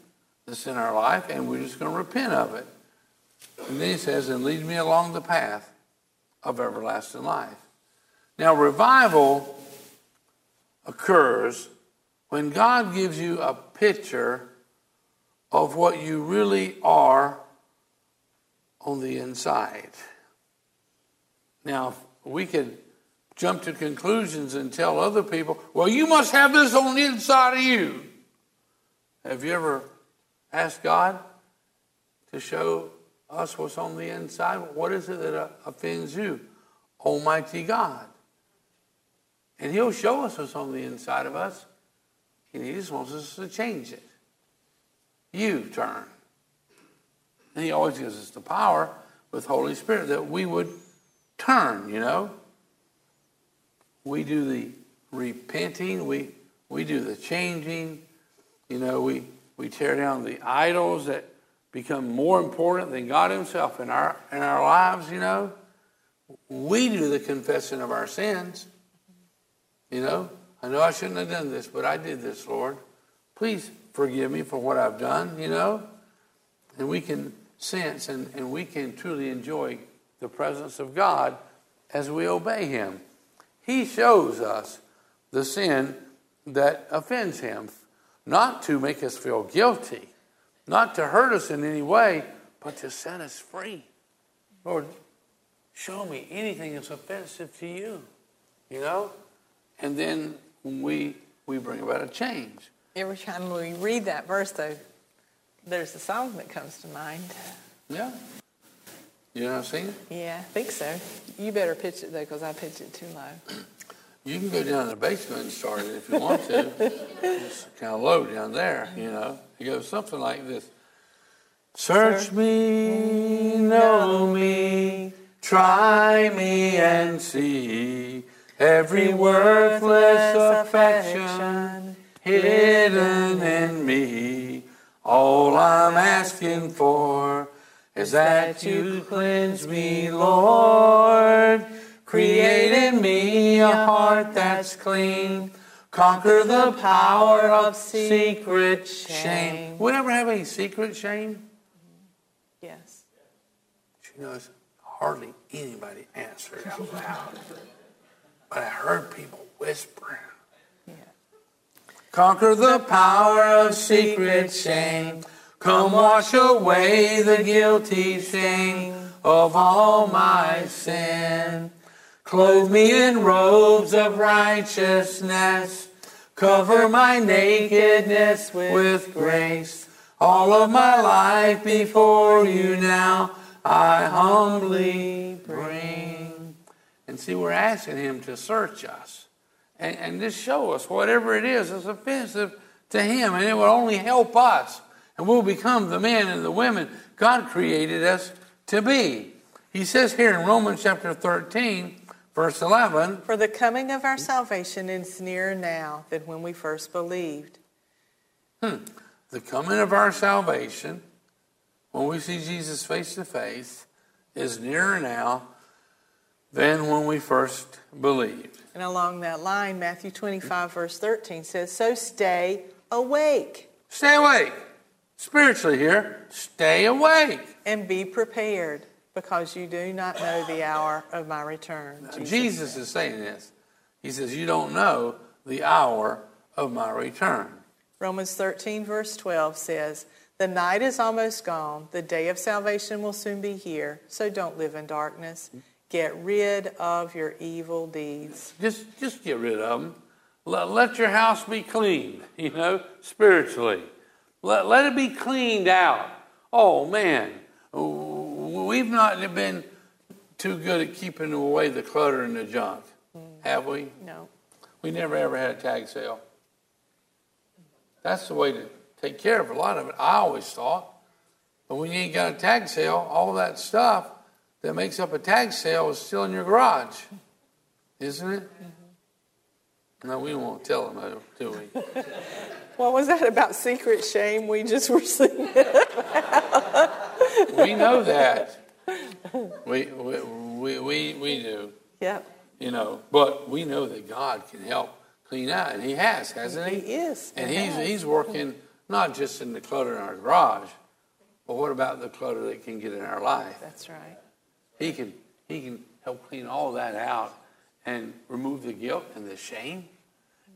that's in our life, and we're just going to repent of it. And then he says, And lead me along the path of everlasting life. Now, revival occurs when God gives you a picture of what you really are on the inside. Now, we could jump to conclusions and tell other people, well, you must have this on the inside of you. Have you ever asked God to show us what's on the inside? What is it that uh, offends you? Almighty God. And He'll show us what's on the inside of us, and He just wants us to change it. You turn. And He always gives us the power with Holy Spirit that we would turn, you know. We do the repenting, we, we do the changing, you know, we, we tear down the idols that become more important than God Himself in our, in our lives, you know. We do the confession of our sins. You know, I know I shouldn't have done this, but I did this, Lord. Please forgive me for what I've done, you know. And we can sense and, and we can truly enjoy the presence of God as we obey Him. He shows us the sin that offends Him, not to make us feel guilty, not to hurt us in any way, but to set us free. Lord, show me anything that's offensive to you, you know? And then we, we bring about a change. Every time we read that verse, though, there's a song that comes to mind. Yeah. You know what I'm saying? Yeah, I think so. You better pitch it, though, because I pitch it too low. You can go down to the basement and start it if you want to. it's kind of low down there, you know. It goes something like this. Search me, know me, try me and see every worthless affection hidden in me. All I'm asking for is that you cleanse me, Lord. Create in me a heart that's clean. Conquer the power of secret shame. We ever have any secret shame? Yes. She knows hardly anybody answered out loud. But I heard people whispering. Conquer the power of secret shame. Come wash away the guilty shame of all my sin. Clothe me in robes of righteousness. Cover my nakedness with grace. All of my life before you now I humbly bring. And see, we're asking him to search us and, and just show us whatever it is that's offensive to him. And it will only help us. And we'll become the men and the women God created us to be. He says here in Romans chapter 13, Verse 11 For the coming of our salvation is nearer now than when we first believed. Hmm. The coming of our salvation, when we see Jesus face to face, is nearer now than when we first believed. And along that line, Matthew 25, verse 13 says, So stay awake. Stay awake. Spiritually here, stay awake. And be prepared because you do not know the hour of my return. Jesus, Jesus is saying this. He says, You don't know the hour of my return. Romans 13, verse 12 says, The night is almost gone. The day of salvation will soon be here. So don't live in darkness. Get rid of your evil deeds. Just, just get rid of them. Let, let your house be clean, you know, spiritually. Let, let it be cleaned out. Oh, man we've not been too good at keeping away the clutter and the junk, mm. have we? No. We never ever had a tag sale. That's the way to take care of a lot of it, I always thought. But when you ain't got a tag sale, all that stuff that makes up a tag sale is still in your garage, isn't it? Mm-hmm. No, we won't tell them, do we? What was that about secret shame we just were singing? we know that. We, we, we, we, we do. Yep. You know, but we know that God can help clean out, and He has, hasn't He? He is. And He He's has. He's working not just in the clutter in our garage, but what about the clutter that can get in our life? That's right. He can He can help clean all that out and remove the guilt and the shame,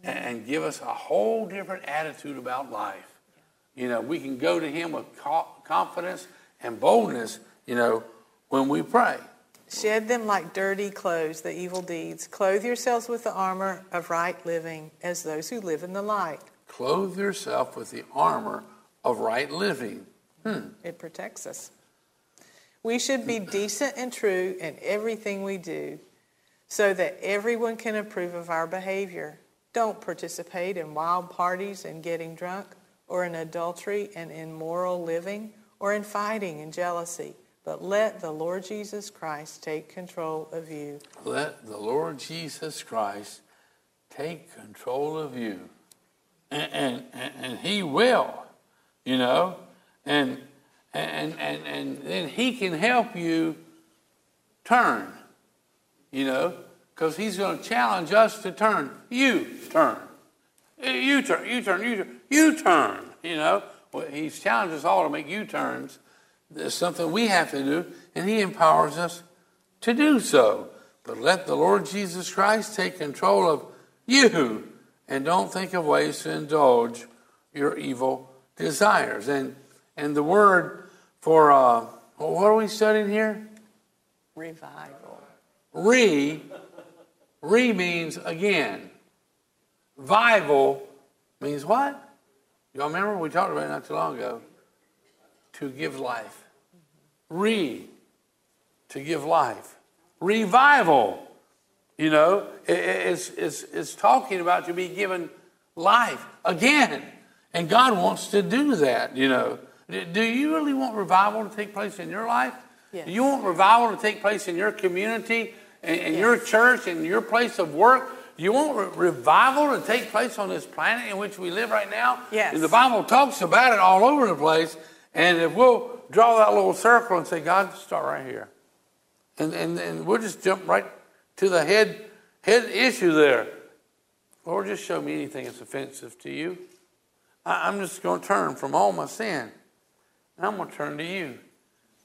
and, and give us a whole different attitude about life. You know, we can go to Him with confidence and boldness. You know, when we pray. Shed them like dirty clothes, the evil deeds. Clothe yourselves with the armor of right living as those who live in the light. Clothe yourself with the armor of right living. Hmm. It protects us. We should be decent and true in everything we do so that everyone can approve of our behavior. Don't participate in wild parties and getting drunk, or in adultery and immoral living, or in fighting and jealousy. But let the Lord Jesus Christ take control of you. Let the Lord Jesus Christ take control of you. And, and, and, and He will, you know, and, and, and, and then He can help you turn, you know, because He's going to challenge us to turn. You turn. Uh, you turn, you turn, you turn, you turn, you know. Well, he's challenged us all to make U turns. There's something we have to do, and He empowers us to do so. But let the Lord Jesus Christ take control of you, and don't think of ways to indulge your evil desires. And and the word for uh, what are we studying here? Revival. Re, re means again. Vival means what? Y'all remember we talked about it not too long ago? To give life. Re, to give life. Revival, you know, it- it- it's, it's, it's talking about to be given life again. And God wants to do that, you know. Do- you really want revival to take place in your life? Yes. Do you want revival to take place in your community, in, in your church, in your place of work? Do you want re- revival to take place on this planet in which we live right now? Yes. And the Bible talks about it all over the place. And if we'll draw that little circle and say, God, start right here. And, and, and we'll just jump right to the head, head issue there. Lord, just show me anything that's offensive to you. I, I'm just going to turn from all my sin. I'm going to turn to you.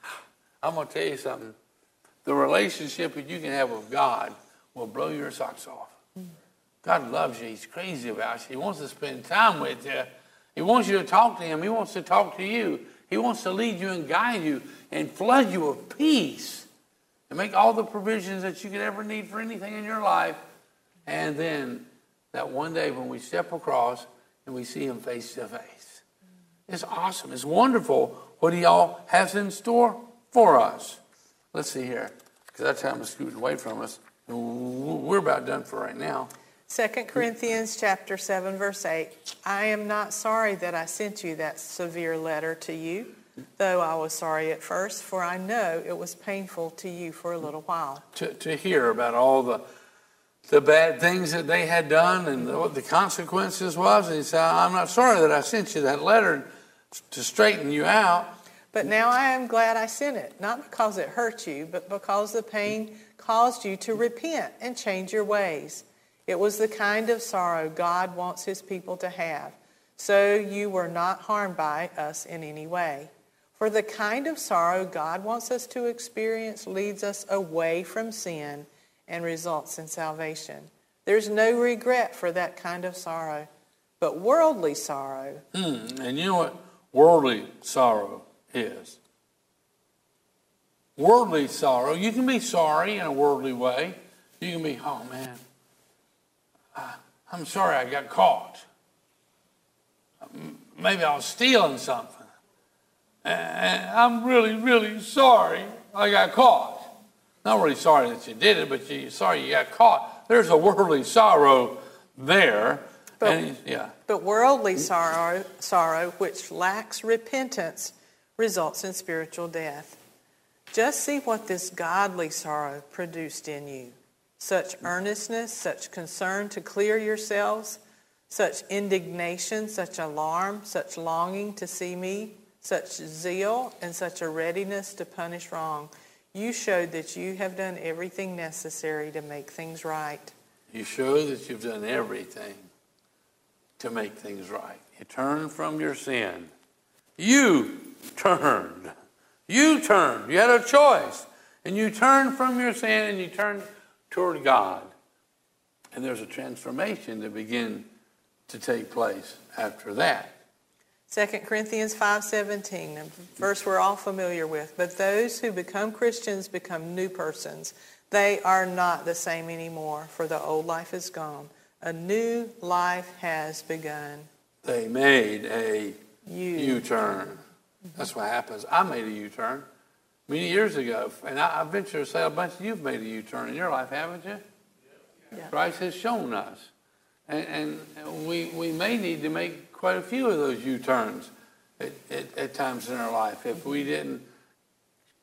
I'm going to tell you something. The relationship that you can have with God will blow your socks off. God loves you. He's crazy about you. He wants to spend time with you. He wants you to talk to Him. He wants to talk to you. He wants to lead you and guide you and flood you with peace and make all the provisions that you could ever need for anything in your life. And then that one day when we step across and we see Him face to face. It's awesome. It's wonderful what He all has in store for us. Let's see here, because that time is scooting away from us. We're about done for right now. 2 Corinthians chapter 7 verse 8 I am not sorry that I sent you that severe letter to you though I was sorry at first for I know it was painful to you for a little while to, to hear about all the the bad things that they had done and what the consequences was. And he said, I'm not sorry that I sent you that letter to straighten you out. but now I am glad I sent it not because it hurt you but because the pain caused you to repent and change your ways it was the kind of sorrow God wants his people to have so you were not harmed by us in any way For the kind of sorrow God wants us to experience leads us away from sin and results in salvation. There's no regret for that kind of sorrow. But worldly sorrow, Hmm. And you know what worldly sorrow is? Worldly sorrow, you can be sorry in a worldly way. You can be, oh man, I- I'm sorry I got caught. Maybe I was stealing something. I'm really, really sorry I got caught. Not really sorry that you did it, but you're sorry you got caught. There's a worldly sorrow there. But- and, yeah. but worldly sorrow, sorrow which lacks repentance results in spiritual death. Just see what this godly sorrow produced in you. Such earnestness, such concern to clear yourselves, such indignation, such alarm, such longing to see me, such zeal, and such a readiness to punish wrong. You showed that you have done everything necessary to make things right. You show that you've done everything to make things right. You turn from your sin. You turned. You turned. You had a choice. And you turned from your sin and you turned toward God. And there's a transformation to begin to take place after that. 2 Corinthians 5:17, a verse we're all familiar with. But those who become Christians become new persons. They are not the same anymore, for the old life is gone. A new life has begun. They made a You. U-turn. That's what happens. I made a U-turn many years ago, and I, I venture to say a bunch of you've made a U-turn in your life, haven't you? Yeah. Christ has shown us, and, and we we may need to make quite a few of those U-turns at, at, at times in our life if we didn't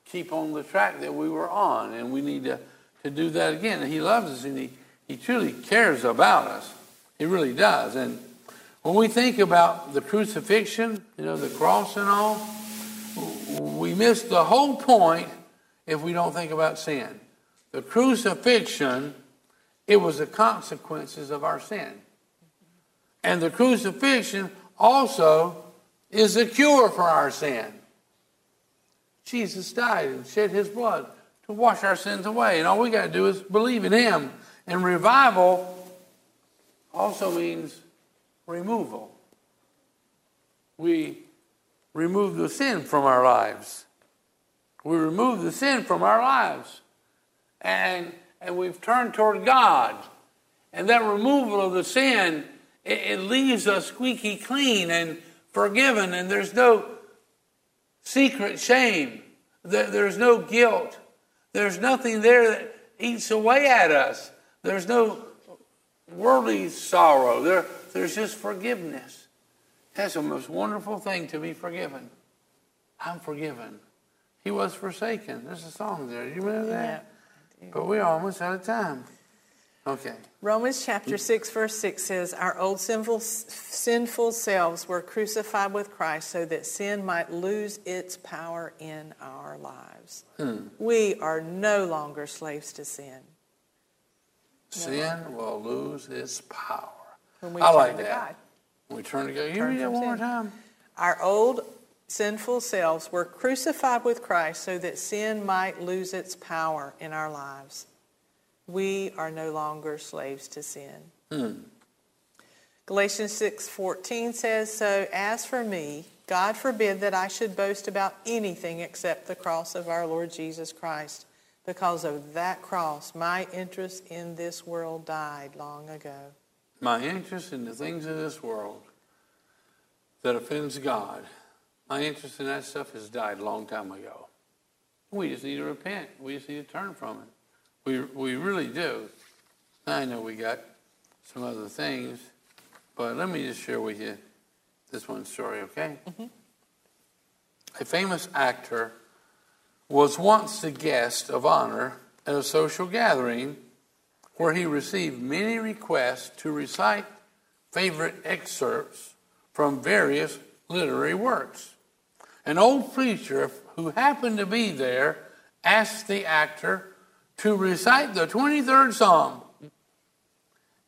keep on the track that we were on, and we need to to do that again. And He loves us, and He He truly cares about us. He really does, and. When we think about the crucifixion, you know, the cross and all, we miss the whole point if we don't think about sin. The crucifixion, it was the consequences of our sin. And the crucifixion also is the cure for our sin. Jesus died and shed his blood to wash our sins away. And all we got to do is believe in him. And revival also means removal. We remove the sin from our lives. We remove the sin from our lives. And, and we've turned toward God. And that removal of the sin, it, it leaves us squeaky clean and forgiven, and there's no secret shame. There's no guilt. There's nothing there that eats away at us. There's no worldly sorrow. There, there's just forgiveness. That's the most wonderful thing to be forgiven. I'm forgiven. He was forsaken. There's a song there. Do you remember that? Yeah, But we're almost out of time. Okay. Romans chapter 6, verse 6 says, Our old sinful, sinful selves were crucified with Christ so that sin might lose its power in our lives. Hmm. We are no longer slaves to sin. Sin will lose its power. When we I turn like to that. God. We turn to God. You read that one more time? Our old sinful selves were crucified with Christ so that sin might lose its power in our lives. We are no longer slaves to sin. Hmm. Galatians 6:14 says, "So as for me, God forbid that I should boast about anything except the cross of our Lord Jesus Christ. Because of that cross, my interest in this world died long ago." My interest in the things of this world that offends God, my interest in that stuff has died a long time ago. We just need to repent. We just need to turn from it. We, we really do. I know we got some other things, but let me just share with you this one story, okay? Mm-hmm. A famous actor was once the guest of honor at a social gathering where he received many requests to recite favorite excerpts from various literary works. An old preacher who happened to be there asked the actor to recite the 23rd Psalm.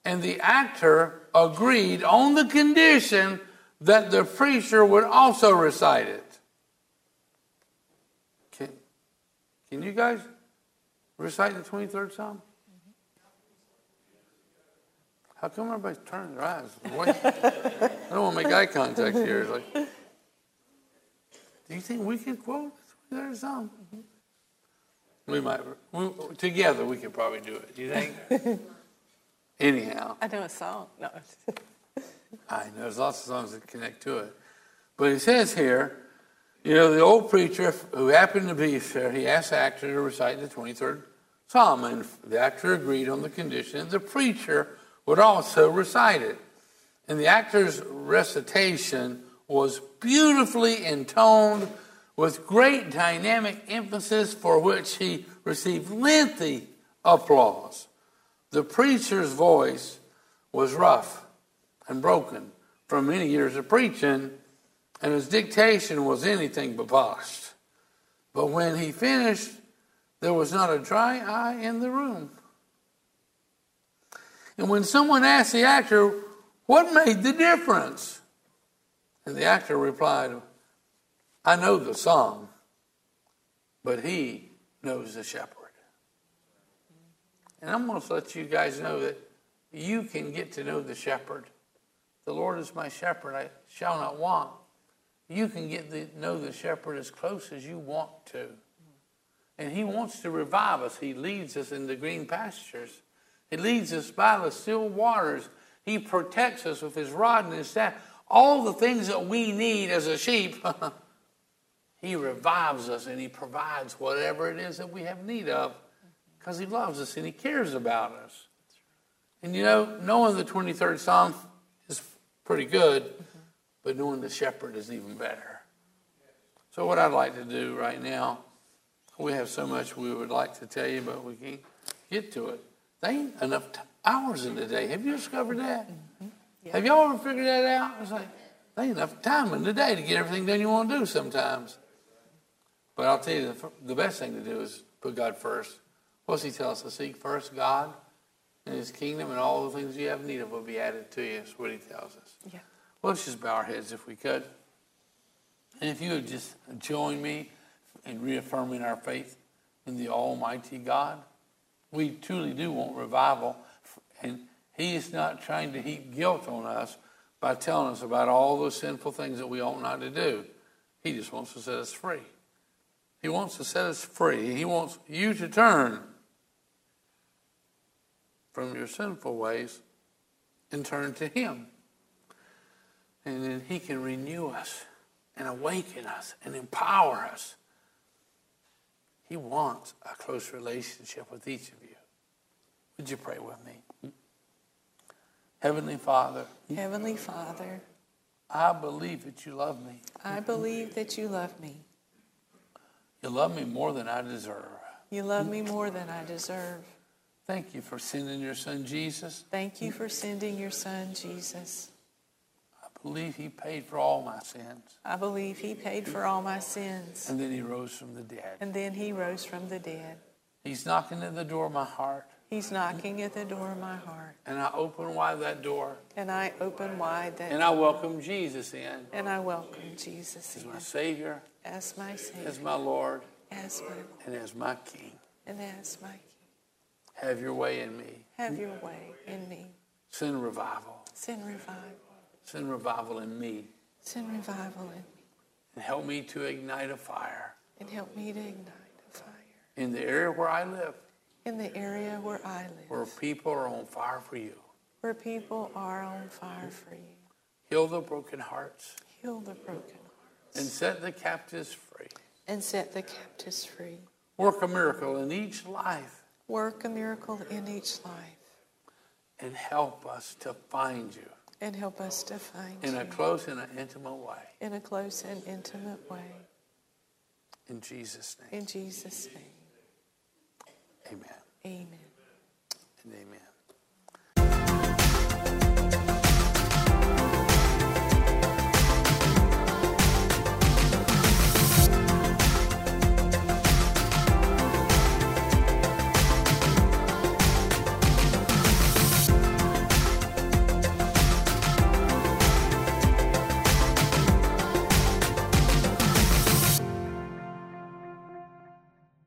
And the actor agreed on the condition that the preacher would also recite it. Can, can you guys recite the 23rd Psalm? How come everybody's turning their eyes? I don't want to make eye contact here. Like, do you think we can quote the 23rd Psalm? We might. We, together, we could probably do it. Do you think? Anyhow, I know a song. No. I know there's lots of songs that connect to it. But it says here, you know, the old preacher who happened to be there, he asked the actor to recite the 23rd Psalm, and the actor agreed on the condition that the preacher would also recite it. And the actor's recitation was beautifully intoned with great dynamic emphasis for which he received lengthy applause. The preacher's voice was rough and broken from many years of preaching, and his dictation was anything but polished. But when he finished, there was not a dry eye in the room. And when someone asked the actor, What made the difference? And the actor replied, I know the song, but he knows the shepherd. And I'm going to let you guys know that you can get to know the shepherd. The Lord is my shepherd, I shall not want. You can get to know the shepherd as close as you want to. And he wants to revive us. He leads us in the green pastures. He leads us by the still waters. He protects us with his rod and his staff. All the things that we need as a sheep, he revives us and he provides whatever it is that we have need of because he loves us and he cares about us. And you know, knowing the 23rd Psalm is pretty good, but knowing the shepherd is even better. So, what I'd like to do right now, we have so much we would like to tell you, but we can't get to it. There ain't enough t- hours in the day. Have you discovered that? Mm-hmm. Yeah. Have y'all ever figured that out? It's like, there ain't enough time in the day to get everything done you want to do sometimes. But I'll tell you, the, the best thing to do is put God first. What's he tell us? To seek first God and his kingdom, and all the things you have need of will be added to you. That's what he tells us. Let's just bow our heads if we could. And if you would just join me in reaffirming our faith in the Almighty God, we truly do want revival. And he is not trying to heap guilt on us by telling us about all those sinful things that we ought not to do. He just wants to set us free. He wants to set us free. He wants you to turn from your sinful ways and turn to Him. And then He can renew us and awaken us and empower us. He wants a close relationship with each of you. Would you pray with me? Heavenly Father. Heavenly Father. I believe that you love me. I believe that you love me. You love me more than I deserve. You love me more than I deserve. Thank you for sending your son Jesus. Thank you for sending your son Jesus. I believe he paid for all my sins. I believe he paid for all my sins. And then he rose from the dead. And then he rose from the dead. He's knocking at the door of my heart. He's knocking at the door of my heart. And I open wide that door. And I open wide that And I welcome Jesus in. And I welcome Jesus as in. my Savior. As my Savior. As my Lord. As my Lord. And as my King. And as my King. Have your way in me. Have your way in me. Send revival. Send revival. Send revival in me. Send revival in me. And help me to ignite a fire. And help me to ignite a fire. In the area where I live. In the area where I live. Where people are on fire for you. Where people are on fire for you. Heal the broken hearts. Heal the broken hearts. And set the captives free. And set the captives free. Work a miracle in each life Work a miracle in each life. And help us to find you. And help us to find you. in you. a close and an intimate way. In a close and intimate way. In Jesus' name. In Jesus' name. Amen. Amen. And amen.